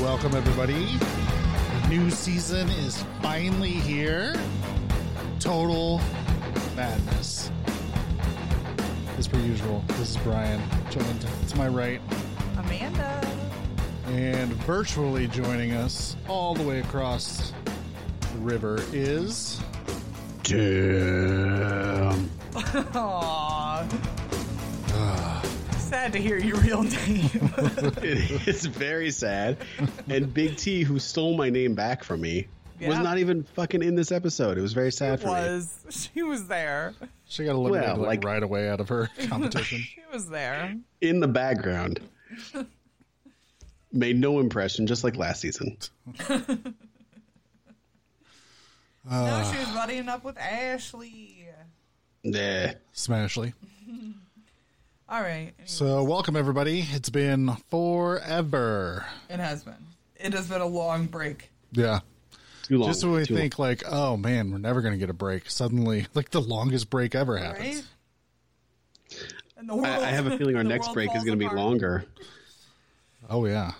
Welcome, everybody. The new season is finally here. Total madness. As per usual, this is Brian, joined to my right, Amanda. and virtually joining us all the way across the river is. Damn. Aww. Sad to hear your real name. It is very sad. And Big T, who stole my name back from me, was not even fucking in this episode. It was very sad for me. was she was there. She got eliminated Well, like, like- right away out of her competition. She was there. In the background. Made no impression, just like last season. No, she was buddying up with Ashley. Nah. Smashly. All right. So, welcome, everybody. It's been forever. It has been. It has been a long break. Yeah. Too long. Just when we Too think, like, oh man, we're never going to get a break, suddenly, like, the longest break ever happens. Right? And the world, I, I have a feeling our the next world break is falls going to be apart. longer, Oh, yeah.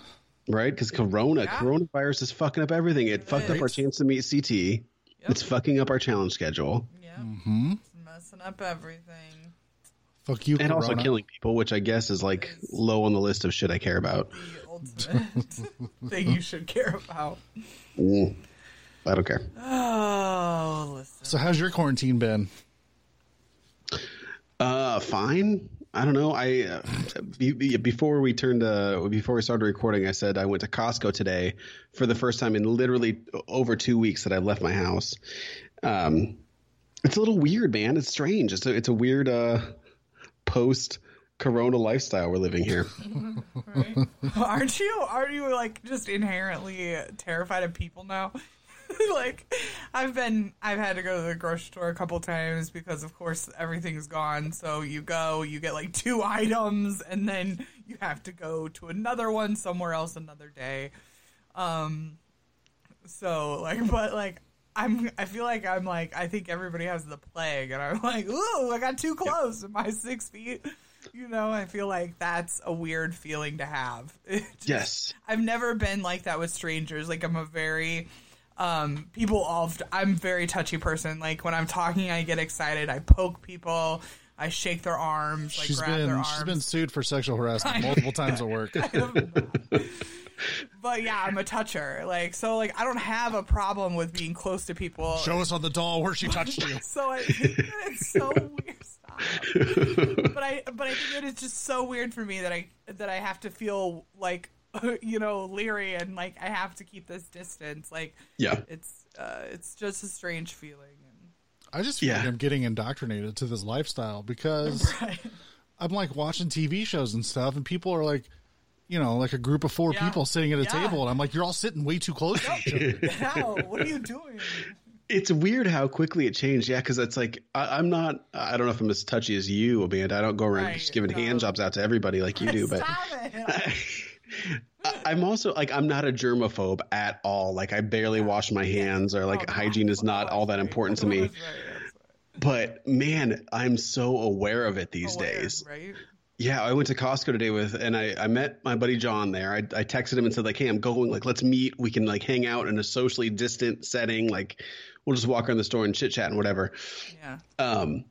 right? Because Corona, Yeah. coronavirus is fucking up everything. It fucked up our is. chance to meet CT. It's fucking up our challenge schedule. Yeah. Mm-hmm. It's messing up everything. Fuck you, And also killing people, which I guess is like low on the list of shit I care about. The ultimate thing you should care about. Mm. I don't care. Oh, listen. So, how's your quarantine been? Uh, fine. I don't know. I uh, be, be- before we turned uh before we started recording, I said I went to Costco today for the first time in literally over two weeks that I've left my house. Um, it's a little weird, man. It's strange. It's a it's a weird uh post Corona lifestyle we're living here. Right? aren't you? Aren't you like just inherently terrified of people now? like, I've been, I've had to go to the grocery store a couple times because, of course, everything's gone. So you go, you get like two items, and then you have to go to another one somewhere else another day. Um, so like, but like. I'm. I feel like I'm like. I think everybody has the plague, and I'm like, ooh, I got too close. Am my six feet? You know, I feel like that's a weird feeling to have. Just- yes. I've never been like that with strangers. Like I'm a very um people all I'm very touchy person. Like when I'm talking I get excited. I poke people, I shake their arms, like she's grab their been arms. she's been sued for sexual harassment multiple times at work. but yeah, I'm a toucher. Like so like I don't have a problem with being close to people. Show us on the doll where she touched you. So I, it's so weird. But I, but I think it is just so weird for me that I that I have to feel like you know leery and like I have to keep this distance. Like Yeah. it's uh, it's just a strange feeling. And I just feel like I'm getting indoctrinated to this lifestyle because right. I'm like watching TV shows and stuff, and people are like, you know, like a group of four Yeah. people sitting at a Yeah. table, and I'm like, you're all sitting way too close to each other. How? What are you doing? It's weird how quickly it changed. Yeah, because it's like I, I'm not. I don't know if I'm as touchy as you, Amanda. I don't go around Right, just giving no. hand jobs out to everybody like you do. But Stop it. I- I'm also like I'm not a germaphobe at all. Like I barely wash my hands, or like Oh, hygiene is not all that important to me. That's right, that's right. But man, I'm so aware of it these days. right? Yeah, I went to Costco today with, and I, I met my buddy John there. I, I texted him and said like, "Hey, I'm going. Like, let's meet. We can like hang out in a socially distant setting. Like, we'll just walk around the store and chit chat and whatever." Yeah. Um,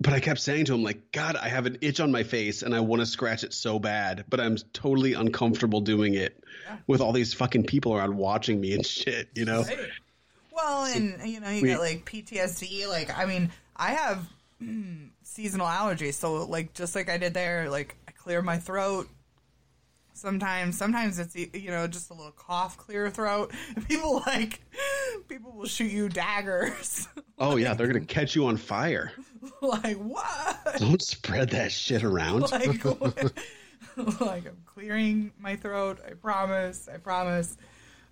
but I kept saying to him like, "God, I have an itch on my face and I want to scratch it so bad, but I'm totally uncomfortable doing it with all these fucking people around watching me and shit." You know? Right. Well, and you know, you we- get like PTSD. Like, I mean, I have mm, seasonal allergies, so like just like I did there, like I clear my throat. Sometimes, sometimes it's you know just a little cough, clear throat. People like people will shoot you daggers. Oh yeah, they're gonna catch you on fire. like what? Don't spread that shit around. like, like I'm clearing my throat. I promise. I promise.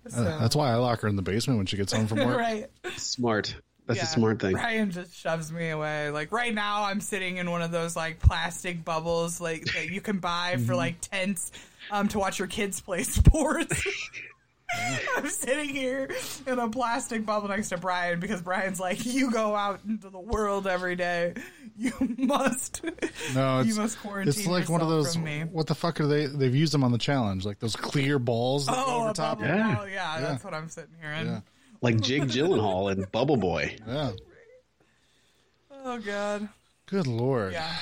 So, Uh, That's why I lock her in the basement when she gets home from work. right. Smart. That's Yeah, a smart thing. Brian just shoves me away. Like right now, I'm sitting in one of those like plastic bubbles, like that you can buy Mm-hmm. for like tents, um, to watch your kids play sports. I'm sitting here in a plastic bubble next to Brian because Brian's like, "You go out into the world every day. You must. No, it's, you must quarantine. it's like one of those. What the fuck are they? They've used them on the challenge, like those clear balls that Oh, over a top. bubble. Yeah. Oh, yeah, that's what I'm sitting here in. Yeah. Like Jake Gyllenhaal and Bubble Boy. Yeah. Oh God. Good lord. Yeah.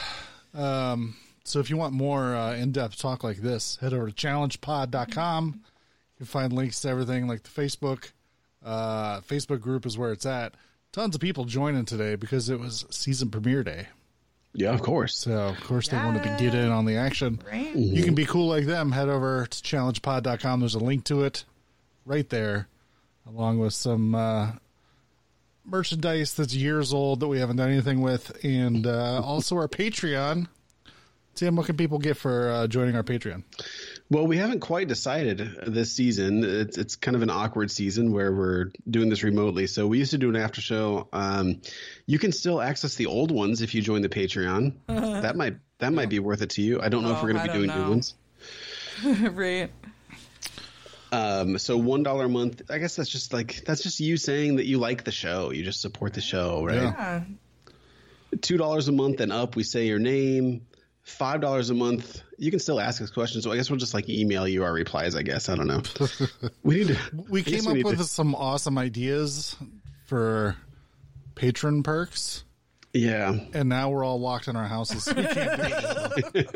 So if you want more uh, in-depth talk like this, head over to challengepod.com. You can find links to everything like the Facebook. Uh, Facebook group is where it's at. Tons of people joining today because it was season premiere day. Yeah, of course. So of course they wanted to get in on the action. Right. You can be cool like them. Head over to challengepod.com. There's a link to it right there, along with some uh, merchandise that's years old that we haven't done anything with, and uh, also our Patreon. Tim, what can people get for uh, joining our Patreon? Well, we haven't quite decided this season. It's it's kind of an awkward season where we're doing this remotely. So we used to do an after show. Um, you can still access the old ones if you join the Patreon. that might that might be worth it to you. I don't know if Oh, we're going to be doing don't new ones. right. Um, so one dollar a month. I guess that's just like that's just you saying that you like the show. You just support the show, right? Yeah. Yeah. two dollars a month and up we say your name five dollars a month you can still ask us questions. So i guess we'll just like email you our replies i guess. I don't know. We need to We came up with to- some awesome ideas for patron perks, yeah. And now we're all locked in our houses. We can't do it.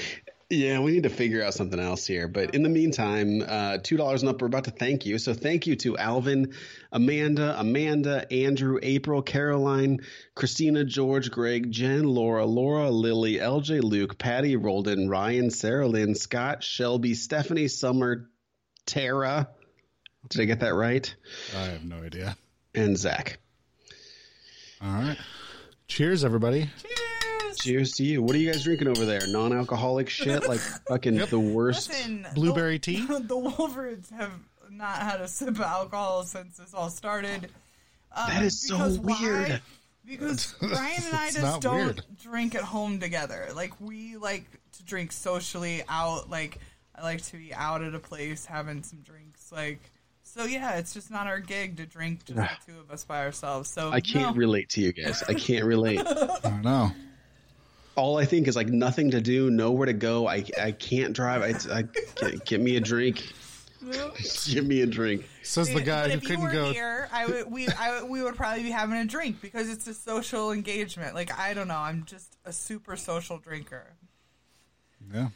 yeah we need to figure out something else here but in the meantime uh two dollars and up we're about to thank you so thank you to alvin amanda amanda andrew april caroline christina george greg jen laura laura lily lj luke patty rolden ryan sarah lynn scott shelby stephanie summer tara did i get that right I have no idea. and Zach. All right. Cheers, everybody. Cheers. Cheers to you. What are you guys drinking over there? Non-alcoholic shit, like fucking the worst. Listen, Blueberry the, tea? The Wolverines have not had a sip of alcohol since this all started. Uh, That is so because why? weird. Because Brian and I just don't weird. drink at home together. Like we like to drink socially out. Like I like to be out at a place having some drinks. Like so, yeah. It's just not our gig to drink just the two of us by ourselves. So I can't no. relate to you guys. I can't relate. I don't know. All I think is like nothing to do, nowhere to go. I I can't drive. I, I get, get me a drink. Give me a drink. Says the guy but who if you couldn't were go. here, I would we I, would- we would probably be having a drink because it's a social engagement. Like I don't know, I'm just a super social drinker. Yeah.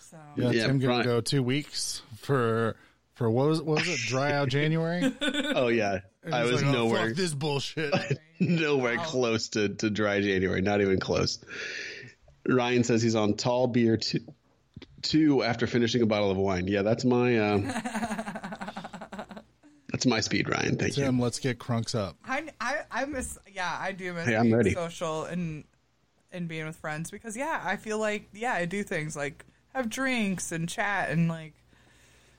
So Yeah, Yeah, Tim gonna go two weeks for for what was what was it? Dry out January. Oh yeah, I was like, "Oh, nowhere Fuck this bullshit. nowhere close to to dry January. Not even close. Ryan says he's on tall beer two, two after finishing a bottle of wine. Yeah, that's my uh, that's my speed, Ryan. Thank you. Tim, let's get crunks up. I I I miss yeah I do miss Hey, I'm being ready. social and and being with friends because yeah I feel like yeah I do things like have drinks and chat and like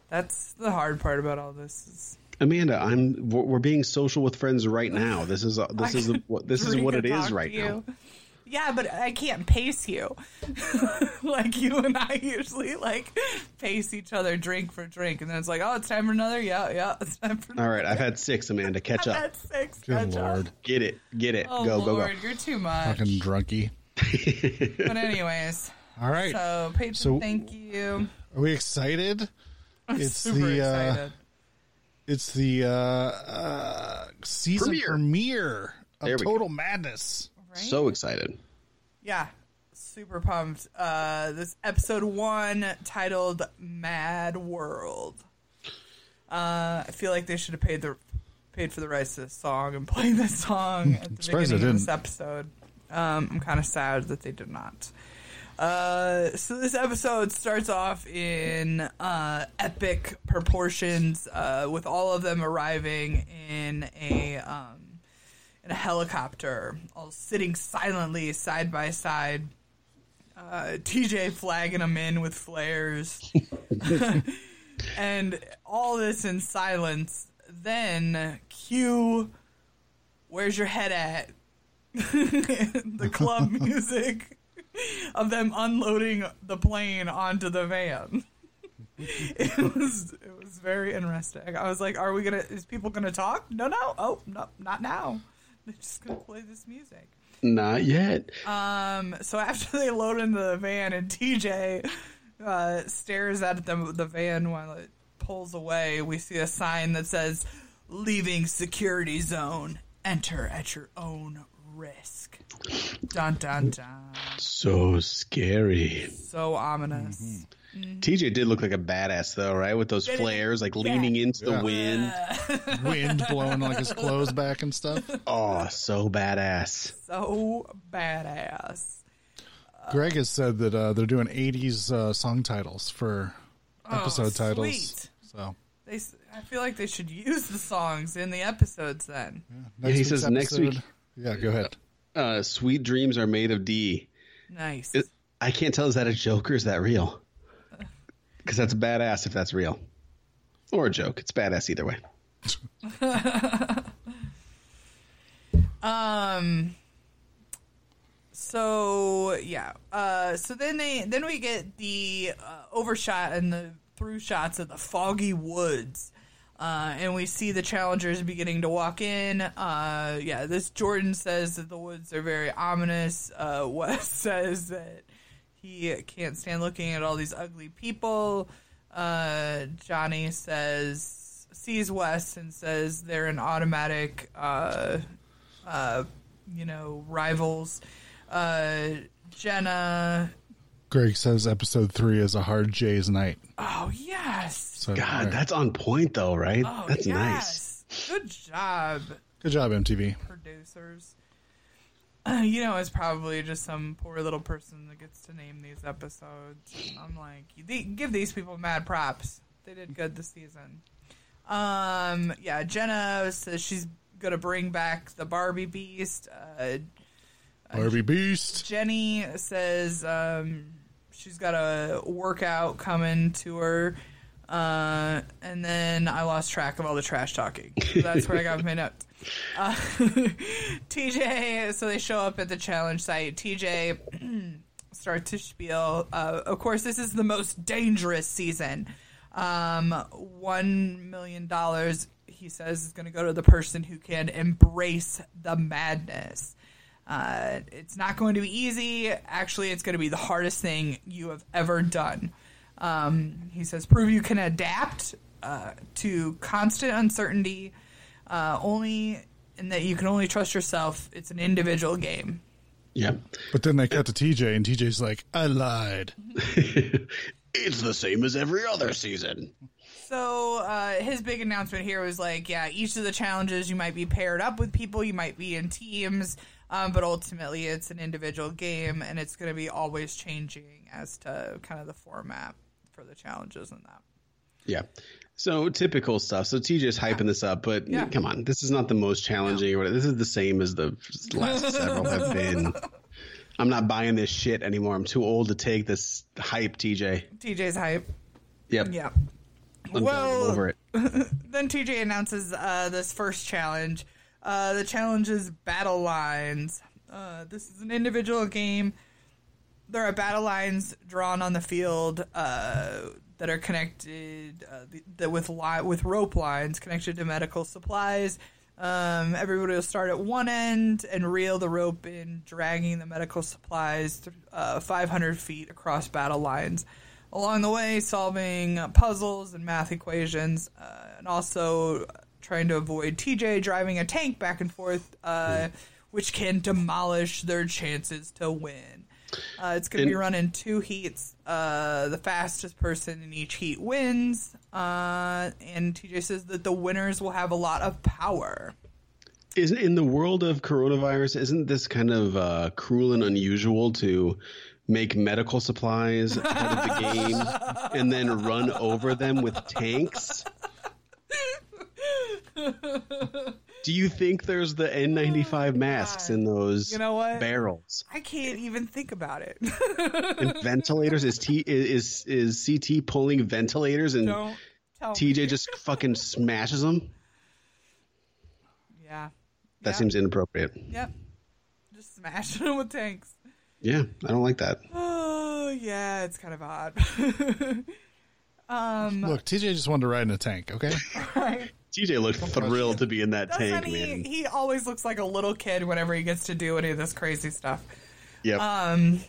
that's the hard part about all this is Amanda, I'm we're we're being social with friends right now. This is uh, this is what this is what it is right to now. You. Yeah, but I can't pace you. like you and I usually like pace each other drink for drink, and then it's like, oh, it's time for another. Yeah, yeah, it's time for. All right, I've had six. Amanda, catch up. That's six. Good catch up. lord, Get it, get it. Oh go, Lord, go, you're too much. fucking drunky. But anyways, All right, so patron, So- thank you. are we excited? I'm It's super the, uh. It's the uh, uh, season Premiere. premiere, of There we go. Total Madness. Go. So excited. Yeah, super pumped. Uh, this episode one titled "Mad World." Uh, I feel like they should have paid the paid for the rights to this song and played this song at the surprised beginning of this episode. Um, I'm kind of sad that they did not. Uh, so this episode starts off in uh, epic proportions, uh, with all of them arriving in a um, in a helicopter, all sitting silently side by side. Uh, TJ flagging them in with flares, and all this in silence. Then Q, "Where's your head at?" the club music of them unloading the plane onto the van. it was it was very interesting. I was like, "Are we gonna? Is people gonna talk? No, no. Oh, no, not now. They're just gonna play this music." Not yet. Um. So after they load into the van and TJ uh, stares at the the van while it pulls away, we see a sign that says, "Leaving security zone. Enter at your own risk." Dun dun dun. So scary. So ominous. TJ did look like a badass though, right? With those flares, like leaning into the Yeah. wind. Wind blowing like his clothes back and stuff. Oh, so badass. So badass. Greg has said that uh, they're doing 80s uh, song titles for episode Oh, titles. sweet. So They, s- I feel like they should use the songs in the episodes then. Yeah, he week's says next week- Yeah, go ahead. Uh, sweet dreams are made of D. Nice. It, I can't tell is that a joke or is that real? Because that's badass if that's real, or a joke. It's badass either way. Um. So yeah. Uh. So then they then we get the uh, overshot and the through shots of the foggy woods. Uh, and we see the challengers beginning to walk in. Uh, yeah, this Jordan says that the woods are very ominous. Uh, Wes says that he can't stand looking at all these ugly people. Uh, Johnny says sees Wes and says they're an automatic uh, uh, you know, rivals. Uh, Jenna. Greg says episode three is a hard Jay's night. Oh yes. So God, all right. that's on point though, right? Oh that's nice. yes. Good job, good job, MTV. producers. Uh, you know, it's probably just some poor little person that gets to name these episodes. I'm like, they, give these people mad props. They did good this season. Um, yeah, Jenna says she's gonna bring back the Barbie Beast. Uh, Barbie Beast. Jenny says um, she's got a workout coming to her. Uh, and then I lost track of all the trash talking. So that's where I got my notes. Uh, TJ, so they show up at the challenge site. TJ starts to spiel. Uh, of course, this is the most dangerous season. Um, One million dollars, he says, is going to go to the person who can embrace the madness. Uh, it's not going to be easy. Actually, it's going to be the hardest thing you have ever done. Um, he says, prove you can adapt uh, to constant uncertainty, uh, only and that you can only trust yourself. It's an individual game. Yeah. But then they cut to TJ, and TJ's like, I lied. it's the same as every other season. So uh, his big announcement here was like, yeah, each of the challenges you might be paired up with people, you might be in teams, um, but ultimately it's an individual game, and it's going to be always changing as to kind of the format for the challenges and that. Yeah. So typical stuff. So TJ's hyping this up, but Yeah. come on, this is not the most challenging or whatever. This is the same as the last several have been. I'm not buying this shit anymore. I'm too old to take this hype, TJ. TJ's hype. Yep. Yeah. I'm. Well- over it. Then TJ announces uh, this first challenge. Uh, the challenge is Battle Lines. Uh, this is an individual game. There are battle lines drawn on the field uh, that are connected uh, the, the, with li- with rope lines connected to medical supplies. Um, everybody will start at one end and reel the rope in, dragging the medical supplies th- uh, 500 feet across battle lines. Along the way, solving uh, puzzles and math equations, uh, and also trying to avoid TJ driving a tank back and forth, uh, which can demolish their chances to win. Uh, it's going to be run in two heats. Uh, the fastest person in each heat wins. Uh, and TJ says that the winners will have a lot of power. Isn't in the world of coronavirus, isn't this kind of uh, cruel and unusual to make medical supplies out of the game and then run over them with tanks? Do you think there's the N95 masks in those You know what? barrels I can't even think about it. and ventilators? Is T is is CT pulling ventilators and Don't me. TJ just fucking smashes them? Yeah. That Yep. seems inappropriate. Yep. Just smashing them with tanks. Yeah, I don't like that. Oh, yeah, it's kind of odd. Um, Look, TJ just wanted to ride in a tank. Okay, right. TJ looked thrilled to be in that Doesn't tank, he? He always looks like a little kid whenever he gets to do any of this crazy stuff. Yep. Um,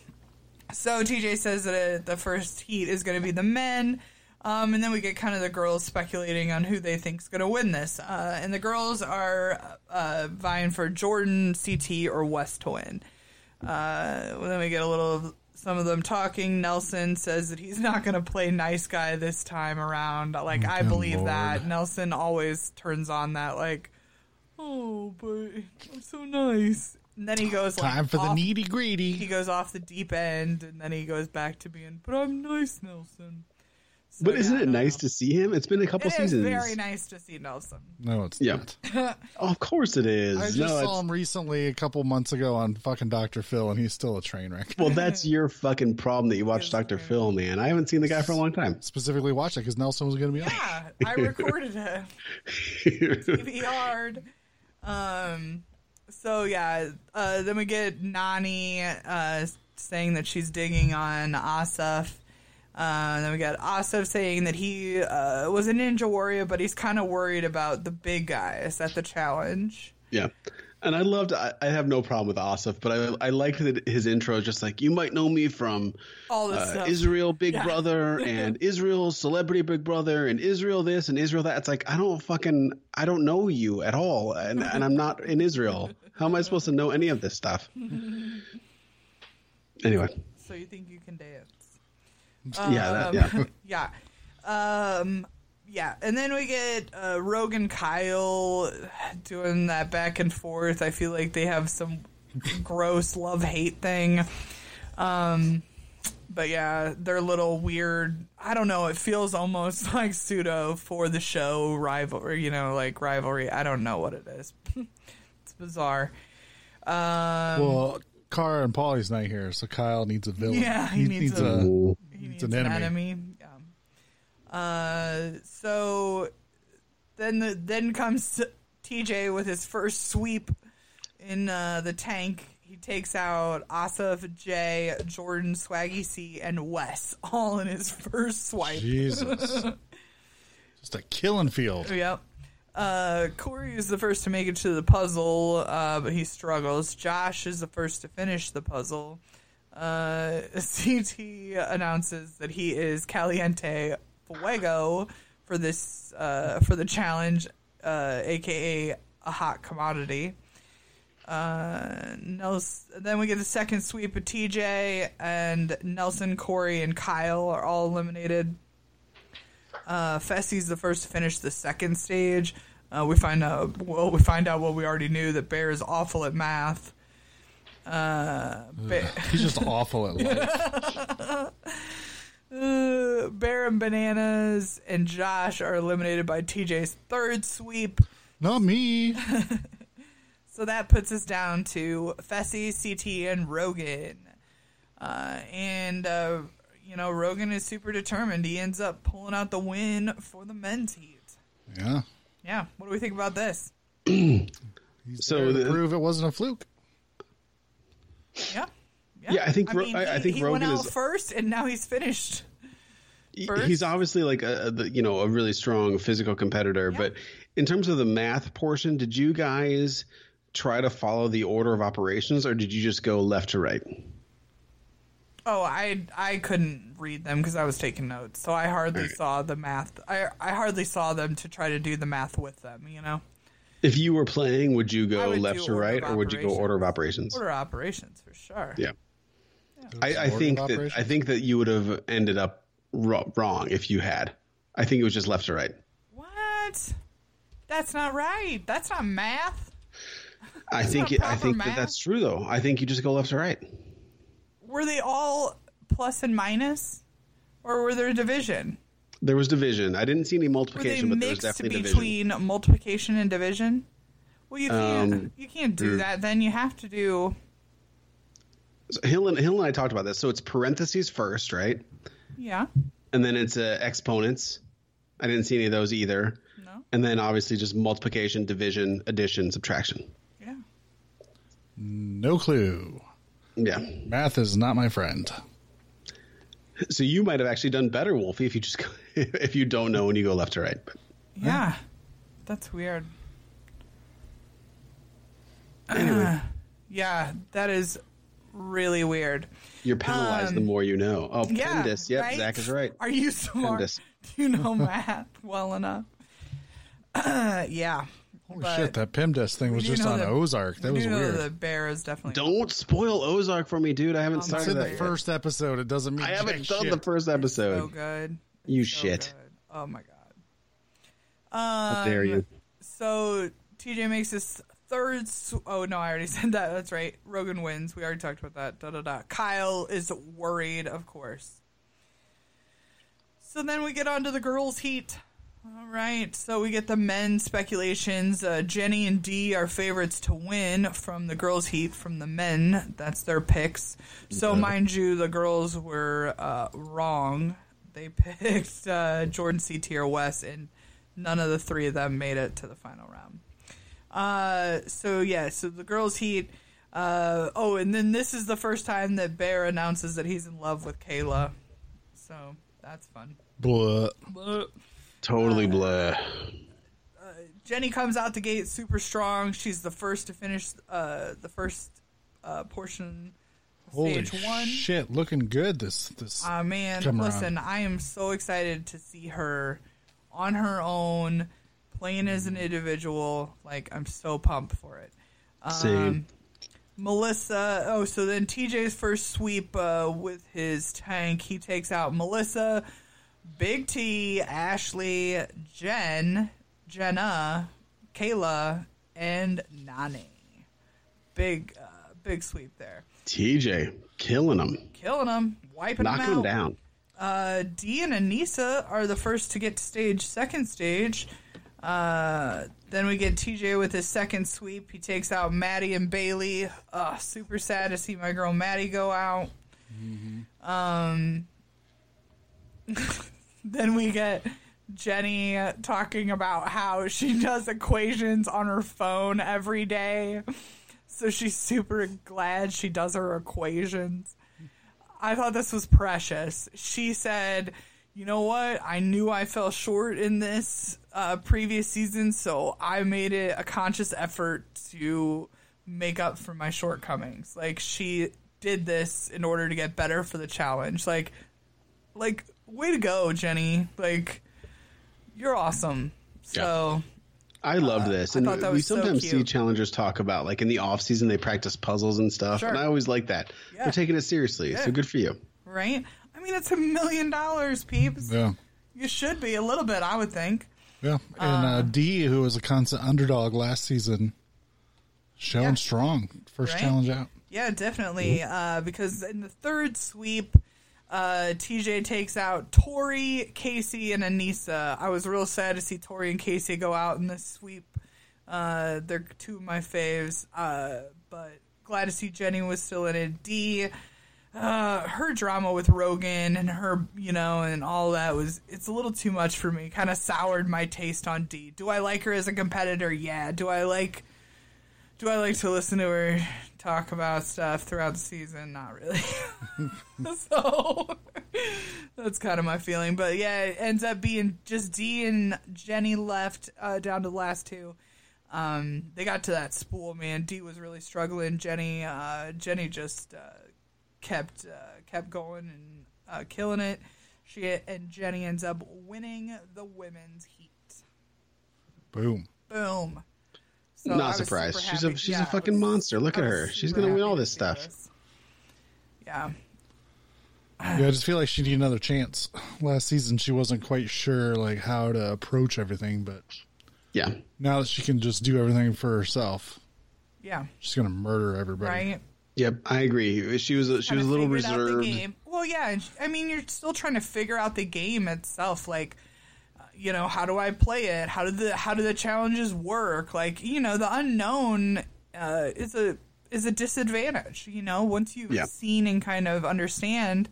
so TJ says that uh the first heat is going to be the men. Um, and then we get kind of the girls speculating on who they think's going to win this. Uh, and the girls are uh, vying for Jordan, CT, or Wes to win. Uh, well, then we get a little some of them talking. Nelson says that he's not going to play nice guy this time around. Like, I oh, believe Lord. that. Nelson always turns on that, like, oh, but I'm so nice. And then he goes, like, time for the needy greedy. he goes off the deep end and then he goes back to being but i'm nice nelson So, but isn't yeah, it nice know. to see him? It's been a couple It is seasons. very nice to see nelson No, it's Yeah. not. Oh, of course it is. I just no, saw it's- him recently a couple months ago on fucking Dr. Phil, and he's still a train wreck. well, that's your fucking problem that you watch Dr. man. Phil, man. I haven't seen the guy for a long time. Specifically watched it because Nelson was going to be on. yeah i recorded it DVR'd. Um, so yeah, uh, then we get Nany uh, saying that she's digging on Asaf. Uh, then we got Asaf saying that he uh, was a ninja warrior, but he's kind of worried about the big guys at the challenge. Yeah. And I loved, I, I have no problem with Asaf, but I, I liked that his intro is just like, you might know me from All this uh. Israel Big Yeah. Brother and Israel Celebrity Big Brother and Israel this and Israel that. It's like, I don't fucking, I don't know you at all. And, and I'm not in Israel. How am I supposed to know any of this stuff? Anyway. So you think you can dance? Yeah. That, Um, yeah. yeah. Um, yeah. And then we get uh, Rogan Kyle doing that back and forth. I feel like they have some gross love hate thing. Um, but yeah, they're little weird. I don't know. It feels almost like pseudo for the show rivalry, you know, like rivalry. I don't know what it is. it's bizarre. Um, Well, Cara and Paulie's not here, so Kyle needs a villain. Yeah, he needs a- a. He It's needs an an enemy. enemy. Yeah. Uh, so then the, then comes TJ with his first sweep in uh, the tank. He takes out Asaf, Jay, Jordan, Swaggy C, and Wes all in his first swipe. Jesus. Just a killing field. Yep. Uh, Corey is the first to make it to the puzzle, uh, but he struggles. Josh is the first to finish the puzzle. Uh, CT announces that he is Caliente Fuego for this uh, for the challenge, uh, aka a hot commodity. Uh, Nelson, then we get a second sweep of TJ and Nelson, Corey, and Kyle are all eliminated. Uh, Fessy's the first to finish the second stage. Uh, we find out well, we find out what we already knew that Bear is awful at math. Uh, Bear, He's just awful at life. uh, Bear and Bananas and Josh are eliminated by TJ's third sweep. Not me. So that puts us down to Fessy, CT, and Rogan. Uh, and, uh, you know, Rogan is super determined. He ends up pulling out the win for the men's heat. Yeah. Yeah. What do we think about this? So to prove it wasn't a fluke. Yeah. Yeah, I think Ro- mean, I- I think he went out is- first, and now he's finished. First? He's obviously like a, a you know a really strong physical competitor, Yeah. but in terms of the math portion, did you guys try to follow the order of operations, or did you just go left to right? Oh, I I couldn't read them because I was taking notes, so I hardly Alright. saw the math. I I hardly saw them to try to do the math with them. You know, If you were playing, would you go would left do to right, or would you go order of operations? order of operations for sure. Yeah. I, I think that I think that you would have ended up ro- wrong if you had. I think it was just left to right. What? That's not right. That's not math. I think it, I think math. that that's true though. I think you just go left to right. Were they all plus and minus, or were there division? There was division. I didn't see any Were they multiplication, but there was mixed definitely division. between multiplication and division? Well, you can't. Um, you can't do mm. that. Then you have to do. So Hill and Hill and I talked about this. So it's parentheses first, right? Yeah. And then it's uh, exponents. I didn't see any of those either. No. And then obviously just multiplication, division, addition, subtraction. Yeah. No clue. Yeah. Math is not my friend. So you might have actually done better, Wolfie, if you just if you don't know when you go left to right. But Yeah, that's weird. anyway, Yeah, that is really weird. you're penalized the Um, more you know. Oh, Yeah, PEMDAS. Yep, right? Zach is right. Are you smart? PEMDAS. Do you know math well enough? yeah. Holy but shit, that PEMDAS thing was just on that- Ozark. That was do weird. The bear is definitely Don't spoil Ozark for me, dude. I haven't It's started the that yet. first episode. It doesn't mean I haven't jack done shit. the first so episode. good. You So shit. good. Oh my god. How Um, dare you? So TJ makes his third. Sw- oh no, I already said that. That's right. Rogan wins. We already talked about that. Da da da. Kyle is worried, of course. So then we get on to the girls' heat. All right. So we get the men's speculations. Uh, Jenny and Dee are favorites to win from the girls' heat from the men. That's their picks. So mind you, the girls were uh, wrong. They picked uh, Jordan C. Tier West, and none of the three of them made it to the final round. Uh, so yeah, so the girls' heat. Uh, oh, and then this is the first time that Bear announces that he's in love with Kayla. So that's fun. Blah. Totally uh, blah. Jenny comes out the gate super strong. She's the first to finish uh, the first uh, portion, of Holy stage one. shit, looking good. This this. Uh, man, Come around. listen, I am so excited to see her on her own, playing as an individual. Like, I'm so pumped for it. Um, Same. Melissa. Oh, so then TJ's first sweep uh, with his tank, he takes out Melissa, Big T, Ashley, Jen, Jenna, Kayla, and Nany. Big, uh, big sweep there. TJ killing them, Killing them, wiping them knocking out. them down. Uh, Dee and Aneesa are the first to get to stage second stage. Uh, then we get TJ with his second sweep. He takes out Mattie and Bayleigh. Uh, super sad to see my girl Mattie go out. Um, then we get Jenny talking about how she does equations on her phone every day. So she's super glad she does her equations. I thought this was precious. She said, "You know what? I knew I fell short in this uh, previous season, so I made it a conscious effort to make up for my shortcomings. Like she did this in order to get better for the challenge. Like, like way to go, Jenny. Like you're awesome. So I love this, Uh, I and thought that we was so sometimes see challengers talk about like in the off season they practice puzzles and stuff, Sure. and I always like that. Yeah. They're taking it seriously, so good for you. right? I mean, it's a million dollars, peeps. yeah. You should be a little bit, I would think. Yeah. And uh, D, who was a constant underdog last season, showing Yeah. strong. First Right? challenge out. Yeah, definitely. Uh, because in the third sweep, uh, TJ takes out Tori, Kaycee, and Aneesa. I was real sad to see Tori and Kaycee go out in this sweep. Uh, they're two of my faves. Uh, but glad to see Jenny was still in it. D, uh, her drama with Rogan and her, you know, and all that was, it's a little too much for me. Kind of soured my taste on D. Do I like her as a competitor? Yeah. Do I like do I like to listen to her talk about stuff throughout the season? Not really. so that's kind of my feeling. But yeah, it ends up being just D and Jenny left uh, down to the last two. Um, they got to that spool, man. D was really struggling. Jenny, uh, Jenny just uh, kept uh, kept going and uh, killing it. She and Jenny ends up winning the women's heat. Boom. Boom. So Not was surprised. She's a she's Yeah, a I fucking was- monster. Look I at her. She's gonna win all this see stuff. this. Yeah. Yeah, I just feel like she needed another chance. Last season, she wasn't quite sure like how to approach everything, but Yeah, now that she can just do everything for herself, Yeah. she's gonna murder everybody. Right. yep. I agree. She was a, she was a little figured out the reserved. game. Well, yeah. I mean, you're still trying to figure out the game itself. Like, you know, how do I play it? How do the how do the challenges work? Like, you know, the unknown uh, is a is a disadvantage. You know, once you've Yeah. seen and kind of understand,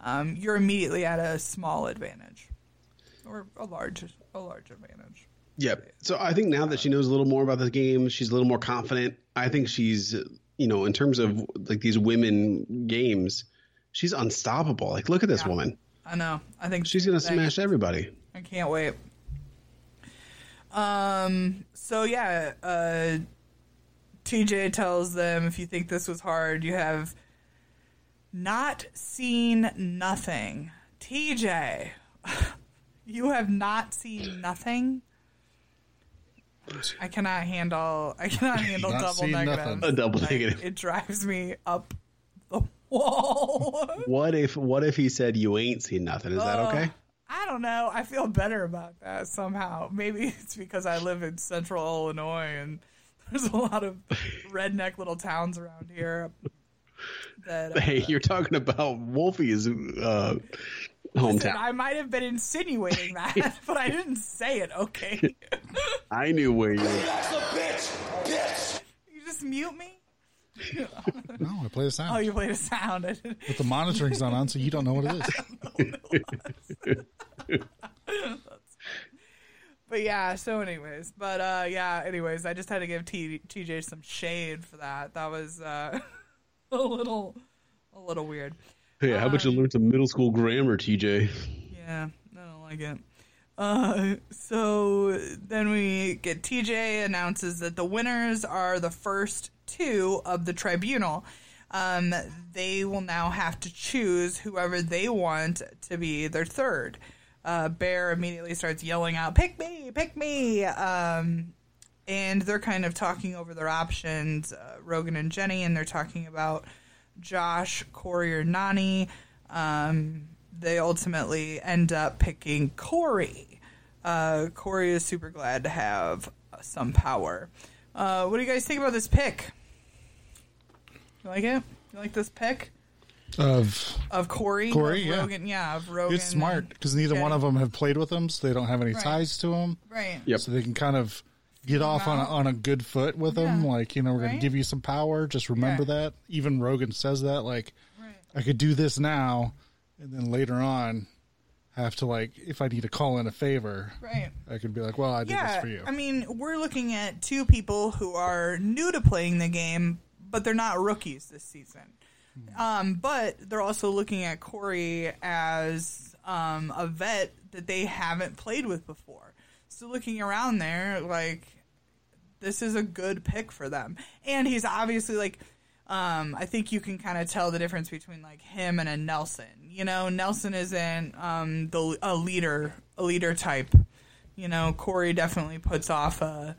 um, you're immediately at a small advantage or a large a large advantage. Yep. So I think now that she knows a little more about the game, she's a little more confident. I think she's, you know, in terms of like these women games, she's unstoppable. Like, look at this Yeah. woman. I know. I think She's gonna smash everybody. I can't wait. Um. So yeah. Uh. TJ tells them if you think this was hard, you have not seen nothing. TJ, you have not seen nothing. I cannot handle. I cannot handle Not double seen negative. nothing. A double Like, negative. It drives me up the wall. What if what if he said you ain't seen nothing? Is that Oh, okay? I don't know. I feel better about that somehow. Maybe it's because I live in central Illinois and there's a lot of redneck little towns around here. That uh, Hey, you're talking about Wolfie's uh, listen, hometown. I might have been insinuating that, but I didn't say it. Okay, I knew where you. Were. That's a bitch, bitch. You just mute me. No, I play the sound. Oh, you played the sound. But the monitoring's not on, so you don't know what it is. But yeah, so anyways, but uh yeah, anyways, I just had to give T- TJ some shade for that. That was uh a little a little weird. Hey, how about you learn some middle school grammar, TJ? Yeah, I don't like it. Uh, so then we get TJ announces that the winners are the first two of the tribunal. Um, they will now have to choose whoever they want to be their third. Uh, Bear immediately starts yelling out, "Pick me! Pick me!" Um, and they're kind of talking over their options, uh, Rogan and Jenny, and they're talking about Josh, Corey, or Nany. Um, they ultimately end up picking Corey. Uh, Corey is super glad to have some power. Uh, what do you guys think about this pick? You like it? You like this pick Of of Corey? Corey, of yeah. Rogan, yeah, of Rogan. it's smart because neither one of them have played with him, so they don't have any Right. ties to him. right? Yep. So they can kind of get off on a, on a good foot with him. Yeah. Like you know, we're going Right. to give you some power. Just remember Yeah. that. Even Rogan says that. Like Right. I could do this now, and then later on have to like if I need to call in a favor, Right. I could be like, well, I did this for you. I mean, we're looking at two people who are new to playing the game, but they're not rookies this season. Um, but they're also looking at Corey as um, a vet that they haven't played with before. So looking around there, like this is a good pick for them. And he's obviously like um, I think you can kind of tell the difference between like him and a Nelson. You know, Nelson isn't um, the a leader, a leader type. You know, Corey definitely puts off a.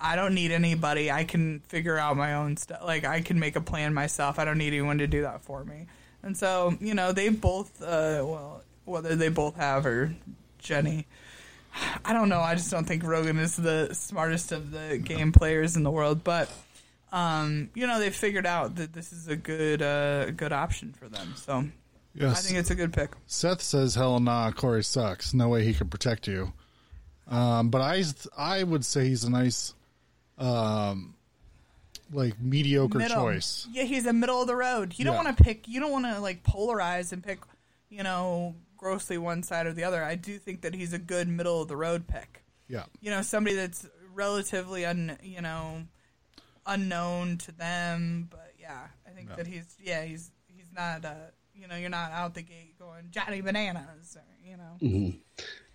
I don't need anybody. I can figure out my own stuff. Like I can make a plan myself. I don't need anyone to do that for me. And so, you know, they both. Uh, well, whether they both have or Jenny. I don't know. I just don't think Rogan is the smartest of the game players in the world, but um, you know they figured out that this is a good uh, good option for them. So I think it's a good pick. Seth says, "Hell nah, Corey sucks. No way he can protect you." Um, but I I would say he's a nice, um, like mediocre Middle. choice. Yeah, he's a middle of the road. You don't Yeah. want to pick. You don't want to like polarize and pick. You know, grossly one side or the other. I do think that he's a good middle of the road pick. Yeah, You know, somebody that's relatively un. You know, unknown to them. But yeah, I think that he's yeah he's he's not. Uh, you know, you're not out the gate going Johnny Bananas or you know.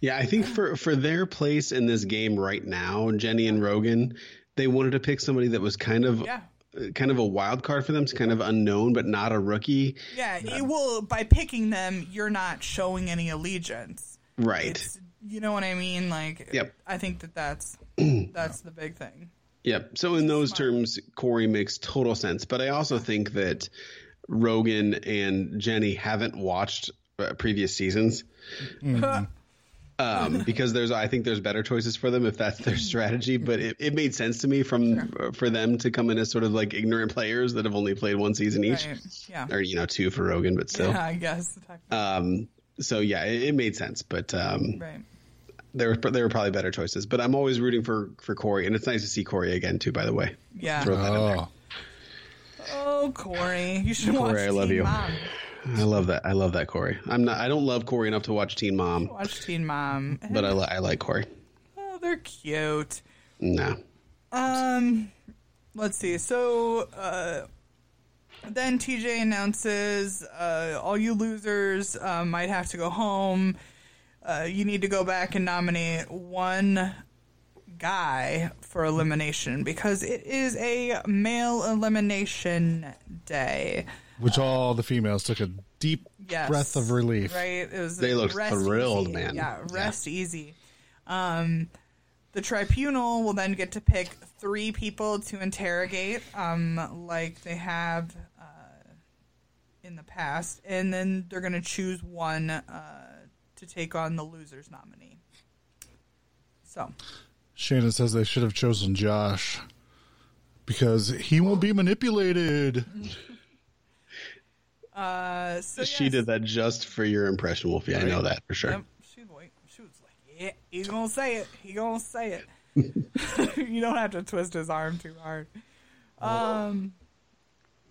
Yeah, I think for for their place in this game right now, Jenny and Rogan, they wanted to pick somebody that was kind of Yeah. kind of a wild card for them, it's kind of unknown but not a rookie. Yeah, it will by picking them, you're not showing any allegiance. Right. It's, you know what I mean? Like, Yep. I think that that's that's the big thing. Yep. So in those terms, Corey makes total sense. But I also think that Rogan and Jenny haven't watched uh, previous seasons. Um, because there's, I think there's better choices for them if that's their strategy. But it, it made sense to me from uh, for them to come in as sort of like ignorant players that have only played one season each, Right. Yeah. or you know two for Rogan, but still. Yeah, I guess. Um, so yeah, it, it made sense. But um, right. there were there were probably better choices. But I'm always rooting for for Corey, and it's nice to see Corey again too. By the way, Yeah. Throw that in there. Oh, Oh, Corey, you should Corey, watch I love Teen you. Mom. I love that. I love that Corey. I'm not. I don't love Corey enough to watch Teen Mom, Watch Teen Mom. but I, li- I like Corey. oh, they're cute. No. Um, let's see. So, uh, then TJ announces uh, all you losers uh, might have to go home. Uh, you need to go back and nominate one guy for elimination because it is a male elimination day. Which all the females took a deep Yes. breath of relief. Right? It was They looked thrilled, easy. man. Yeah, Yeah. rest easy. Um, the tribunal will then get to pick three people to interrogate, um, like they have uh, in the past, and then they're going to choose one uh, to take on the loser's nominee. So, Shannon says they should have chosen Josh because he won't be manipulated. uh, so She yes. did that just for your impression, Wolfie. I know that for sure. Yep. She, wait, she was like, "Yeah, he's gonna say it. He gonna say it." you don't have to twist his arm too hard. Um,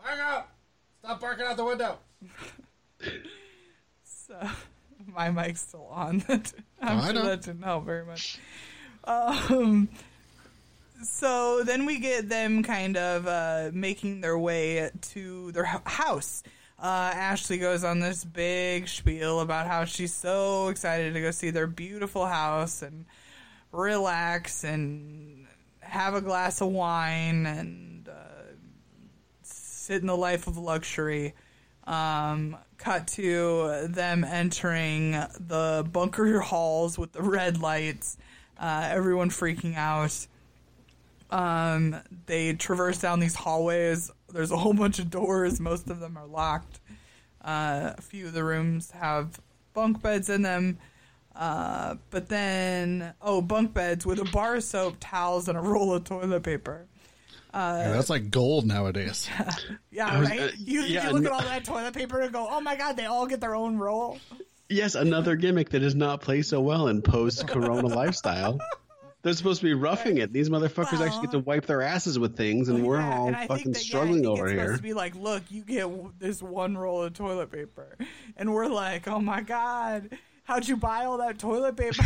Margo, stop barking out the window. so my mic's still on. I'm Oh, I sure know. that didn't help very much. Um, so then we get them kind of uh, making their way to their house. Uh, Ashley goes on this big spiel about how she's so excited to go see their beautiful house and relax and have a glass of wine and uh, sit in the life of luxury. Um, cut to them entering the bunker halls with the red lights. Uh, everyone freaking out. Um, they traverse down these hallways. There's a whole bunch of doors. Most of them are locked. Uh, a few of the rooms have bunk beds in them. Uh, but then, oh, bunk beds with a bar of soap, towels, and a roll of toilet paper. Yeah, that's like gold nowadays. Yeah, was- right. uh, you, yeah, you look at all that toilet paper and go, "Oh my god, they all get their own roll." Yes, another gimmick that does not play so well in post-corona lifestyle. They're supposed to be roughing it. These motherfuckers actually get to wipe their asses with things, and we're Yeah, all and fucking that, yeah, I struggling think over it's here. Supposed to be like, look, you get this one roll of toilet paper, and we're like, oh my god, how'd you buy all that toilet paper?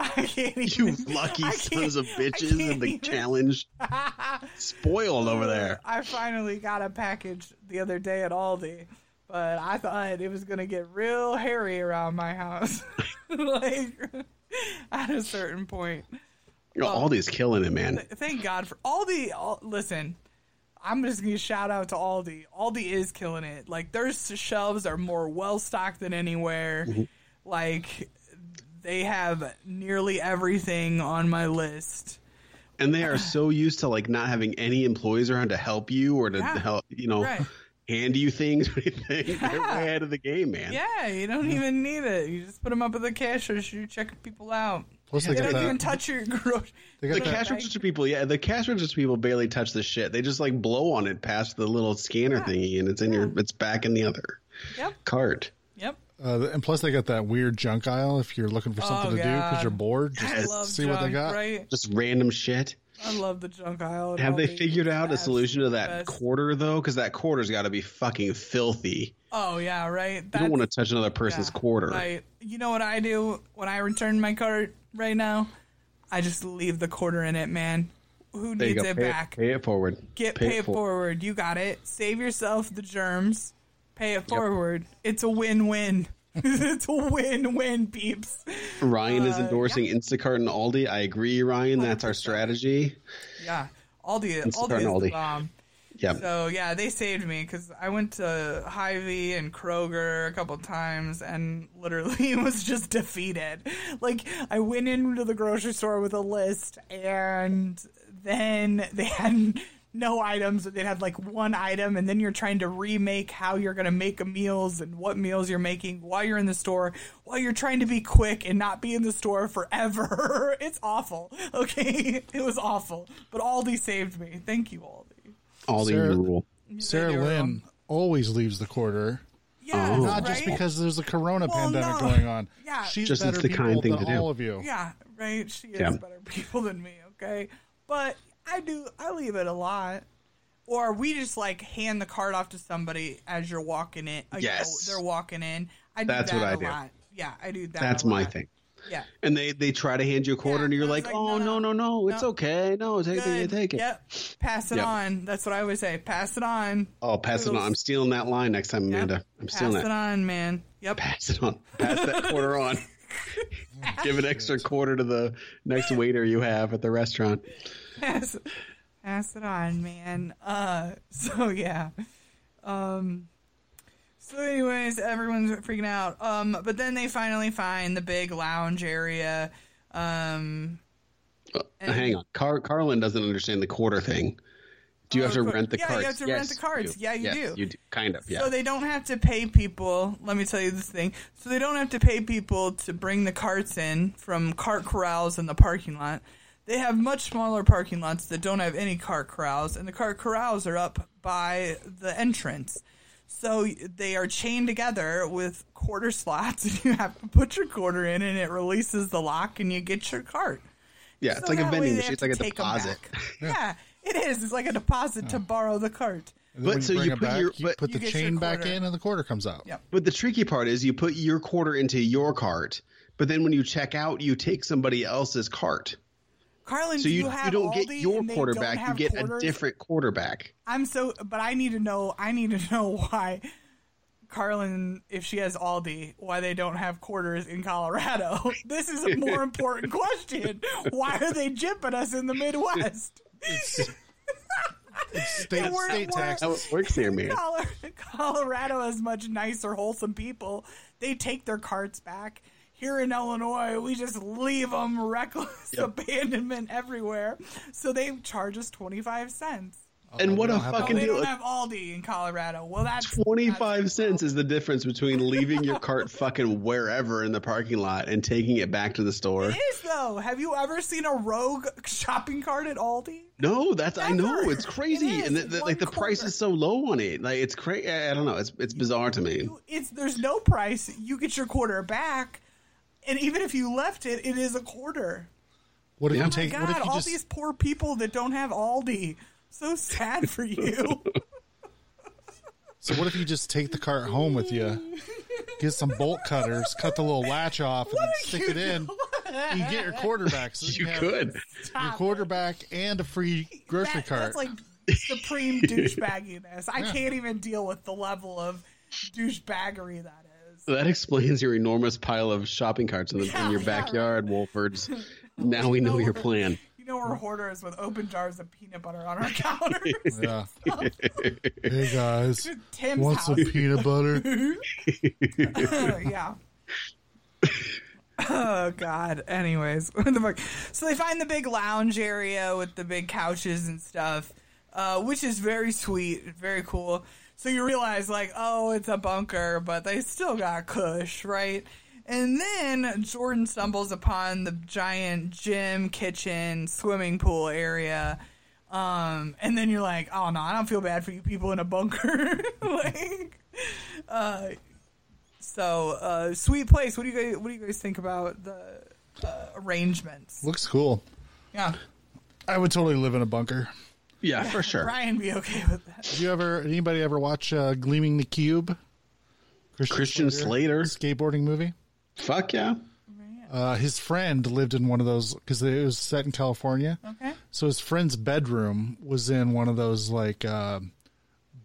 I can't even. You lucky sons of bitches in the even- challenge. Spoiled over there. I finally got a package the other day at Aldi, but I thought it was gonna get real hairy around my house, like at a certain point. You know, Aldi's killing it, man. Thank God for Aldi. Al- listen, I'm just gonna shout out to Aldi. Aldi is killing it. Like their shelves are more well stocked than anywhere. Mm-hmm. Like they have nearly everything on my list. And they are so used to like not having any employees around to help you or to Yeah. help, you know, Right. Hand you things or anything. They're Yeah. way ahead of the game, man. Yeah, you don't even need it. You just put them up at the cash register. You check people out. Plus, they They got don't even touch your grocery. They The that. cash register people, yeah, the cash register people barely touch the shit. They just like blow on it past the little scanner thingy, and it's in your, it's back in the other Yep. cart. Yep. Uh, and plus, they got that weird junk aisle if you're looking for something Oh, to do because you're bored. Just I love see junk, what they got. Right? Just random shit. I love the junk aisle. Have they figured out a solution to that best. quarter though? Because that quarter's got to be fucking filthy. Oh yeah, right. You don't want to touch another person's Yeah, quarter. Right. You know what I do when I return my cart right now? I just leave the quarter in it, man. Who There needs it Pay back? it, pay it forward. Get pay, it forward. You got it. Save yourself the germs. Pay it forward. It's a win-win. it's a win-win, peeps. Ryan Uh, is endorsing Instacart and Aldi. I agree, Ryan. That's our strategy. Yeah. Aldi, Instacart Aldi and is Aldi. the bomb. Yep. So yeah, they saved me because I went to Hy-Vee and Kroger a couple times and literally was just defeated. Like I went into the grocery store with a list and then they had no items. They had like one item, and then you're trying to remake how you're gonna make a meals and what meals you're making while you're in the store, while you're trying to be quick and not be in the store forever. it's awful. Okay, it was awful. But Aldi saved me. Thank you, Aldi. Aldi Sarah- rule. Sarah They Lynn um, always leaves the quarter. Yeah, Oh. Not just right? because there's a corona Well, pandemic no. going on. Yeah. She's Just better the people kind thing than to do. all of you. Yeah, right. She is Yeah. better people than me. Okay, but I do. I leave it a lot. Or we just like hand the card off to somebody as you're walking in. you know, Yes. they're walking in. I do That's that what I a do. lot. Yeah, I do that. That's a my lot. thing. Yeah. and they they try to hand you a quarter, Yeah, and you're like, like, oh no, no no no, it's no. okay, no, take Good. it, take it. Yep. Pass it Yep. on. That's what I always say. Pass it on. Oh, pass it on. I'm stealing that line next time, Yep. Amanda. I'm stealing Pass stealing it on, man. Yep. Pass it on. Pass that quarter on. Give an extra quarter to the next waiter you have at the restaurant. Pass, pass it on, man. Uh, so yeah. Um, so anyways, everyone's freaking out. Um, but then they finally find the big lounge area. Um, Uh, hang on. Car- Carlin doesn't understand the quarter thing. Do you Oh, have to rent the Yeah, you have to rent the cards. do. Yeah, you Yes, do. You do. Kind of. Yeah. So they don't have to pay people. Let me tell you this thing. So they don't have to pay people to bring the carts in from cart corrals in the parking lot. They have much smaller parking lots that don't have any cart corrals, and the cart corrals are up by the entrance. So they are chained together with quarter slots, and you have to put your quarter in, and it releases the lock, and you get your cart. yeah, it's like a vending machine. It's like a to take 'em deposit. back. Yeah, it is. It's like a deposit to borrow the cart. But so bring you put back, your- you put You the get chain back in, and the quarter comes out. Yep. But the tricky part is you put your quarter into your cart, but then when you check out, you take somebody else's cart. Carlin, So do you, you, you, don't get your and they quarter don't back. You get quarters? a different quarterback. I'm so, but I need to know. I need to know why Carlin, if she has Aldi, why they don't have quarters in Colorado. This is a more important question. Why are they jipping us in the Midwest? It's state, And we're- state we're- tax. How it works here, man. Colorado has much nicer, wholesome people. They take their carts back. Here in Illinois, we just leave them reckless abandonment everywhere. So they charge us 25 cents. And oh, what a don't Oh, fucking they deal! don't have Aldi in Colorado. Well, that's Twenty-five cents is the difference between leaving your cart fucking wherever in the parking lot and taking it back to the store. It is though. Have you ever seen a rogue shopping cart at Aldi? No, that's I know it's crazy, It is. and the, the, like the price is so low on it. Like it's crazy. I I don't know. It's it's bizarre to me. It's there's no price. You get your quarter back, and even if you left it, it is a quarter. What if Yeah. you Oh take? God, what if you all just? these poor people that don't have Aldi. So sad for you. So what if you just take the cart home with you? Get some bolt cutters, cut the little latch off, and stick it in. You get your quarter back. So You have could. your quarter back and a free grocery That- cart. That's like supreme douchebagginess. I can't even deal with the level of douchebaggery that is. That explains your enormous pile of shopping carts in, the, Yeah, in your yeah, backyard, Wolfords. Now we know your plan. You know we're hoarders with open jars of peanut butter on our counters. yeah. hey guys, Tim's want house. some peanut butter? yeah. oh God. Anyways, what the fuck? So they find the big lounge area with the big couches and stuff, uh, which is very sweet, very cool. So you realize, like, oh, it's a bunker, but they still got cush, right? And then Jordan stumbles upon the giant gym, kitchen, swimming pool area. Um, and then you're like, oh no, I don't feel bad for you people in a bunker. like, uh, so, uh, sweet place. What do you guys? What do you guys think about the uh, arrangements? Looks cool. Yeah, I would totally live in a bunker. Yeah, for sure. Brian be okay with that. Did you ever? Anybody ever watch uh, Gleaming the Cube? Christian Slater. skateboarding movie. Fuck yeah. Uh, his friend lived in one of those because it was set in California. Okay. So his friend's bedroom was in one of those like uh,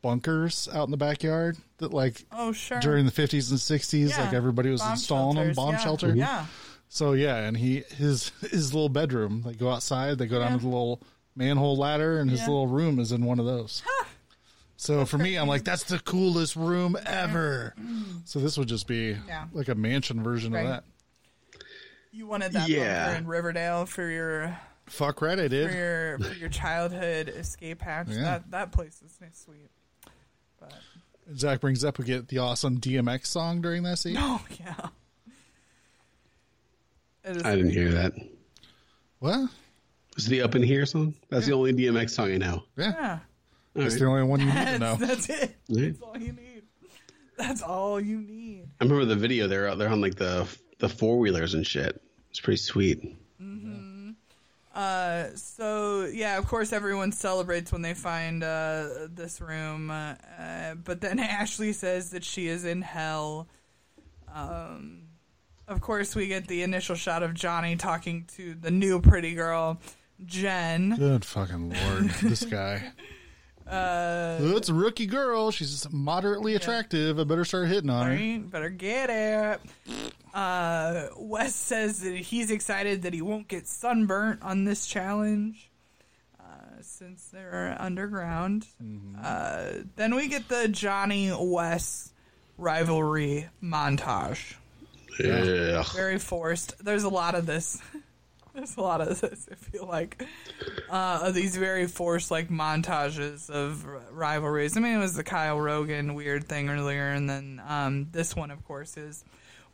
bunkers out in the backyard that like Oh sure. during the 50s and 60s Yeah. like everybody was Bomb installing them bomb yeah. shelter. Yeah. So yeah, and he his his little bedroom. They go outside. They go down Yeah. to the little manhole ladder, and his Yeah. little room is in one of those. So for me, I'm like, that's the coolest room ever. So this would just be Yeah. like a mansion version Right. of that. You wanted that Yeah. bunker in Riverdale for your Fuck right, I for did. your for your childhood escape hatch. Yeah. That that place is nice, sweet. But Zach brings up we get the awesome DMX song during that scene. oh yeah. It is I didn't hear that. What? Was the Up in Here song? That's the only DMX song I know. Yeah, Yeah. that's the only one you need to know. that's it. Yeah. That's all you need. That's all you need. I remember the video. They're out there on like the the four wheelers and shit. It's pretty sweet. Uh, so yeah, of course, everyone celebrates when they find uh, this room. Uh, uh, but then Ashley says that she is in hell. Um, of course, we get the initial shot of Johnny talking to the new pretty girl, Jen. Good fucking lord, this guy. Uh, it's a rookie girl. She's moderately attractive. I better start hitting on her. Right? Better get it. Uh, Wes says that he's excited that he won't get sunburnt on this challenge uh, since they're underground. Uh, then we get the Johnny Wes rivalry montage. Yeah. Very forced. There's a lot of this. There's a lot of this. I feel like uh, of these very forced like montages of r- rivalries. I mean, it was the Kyle Rogan weird thing earlier, and then um, this one, of course, is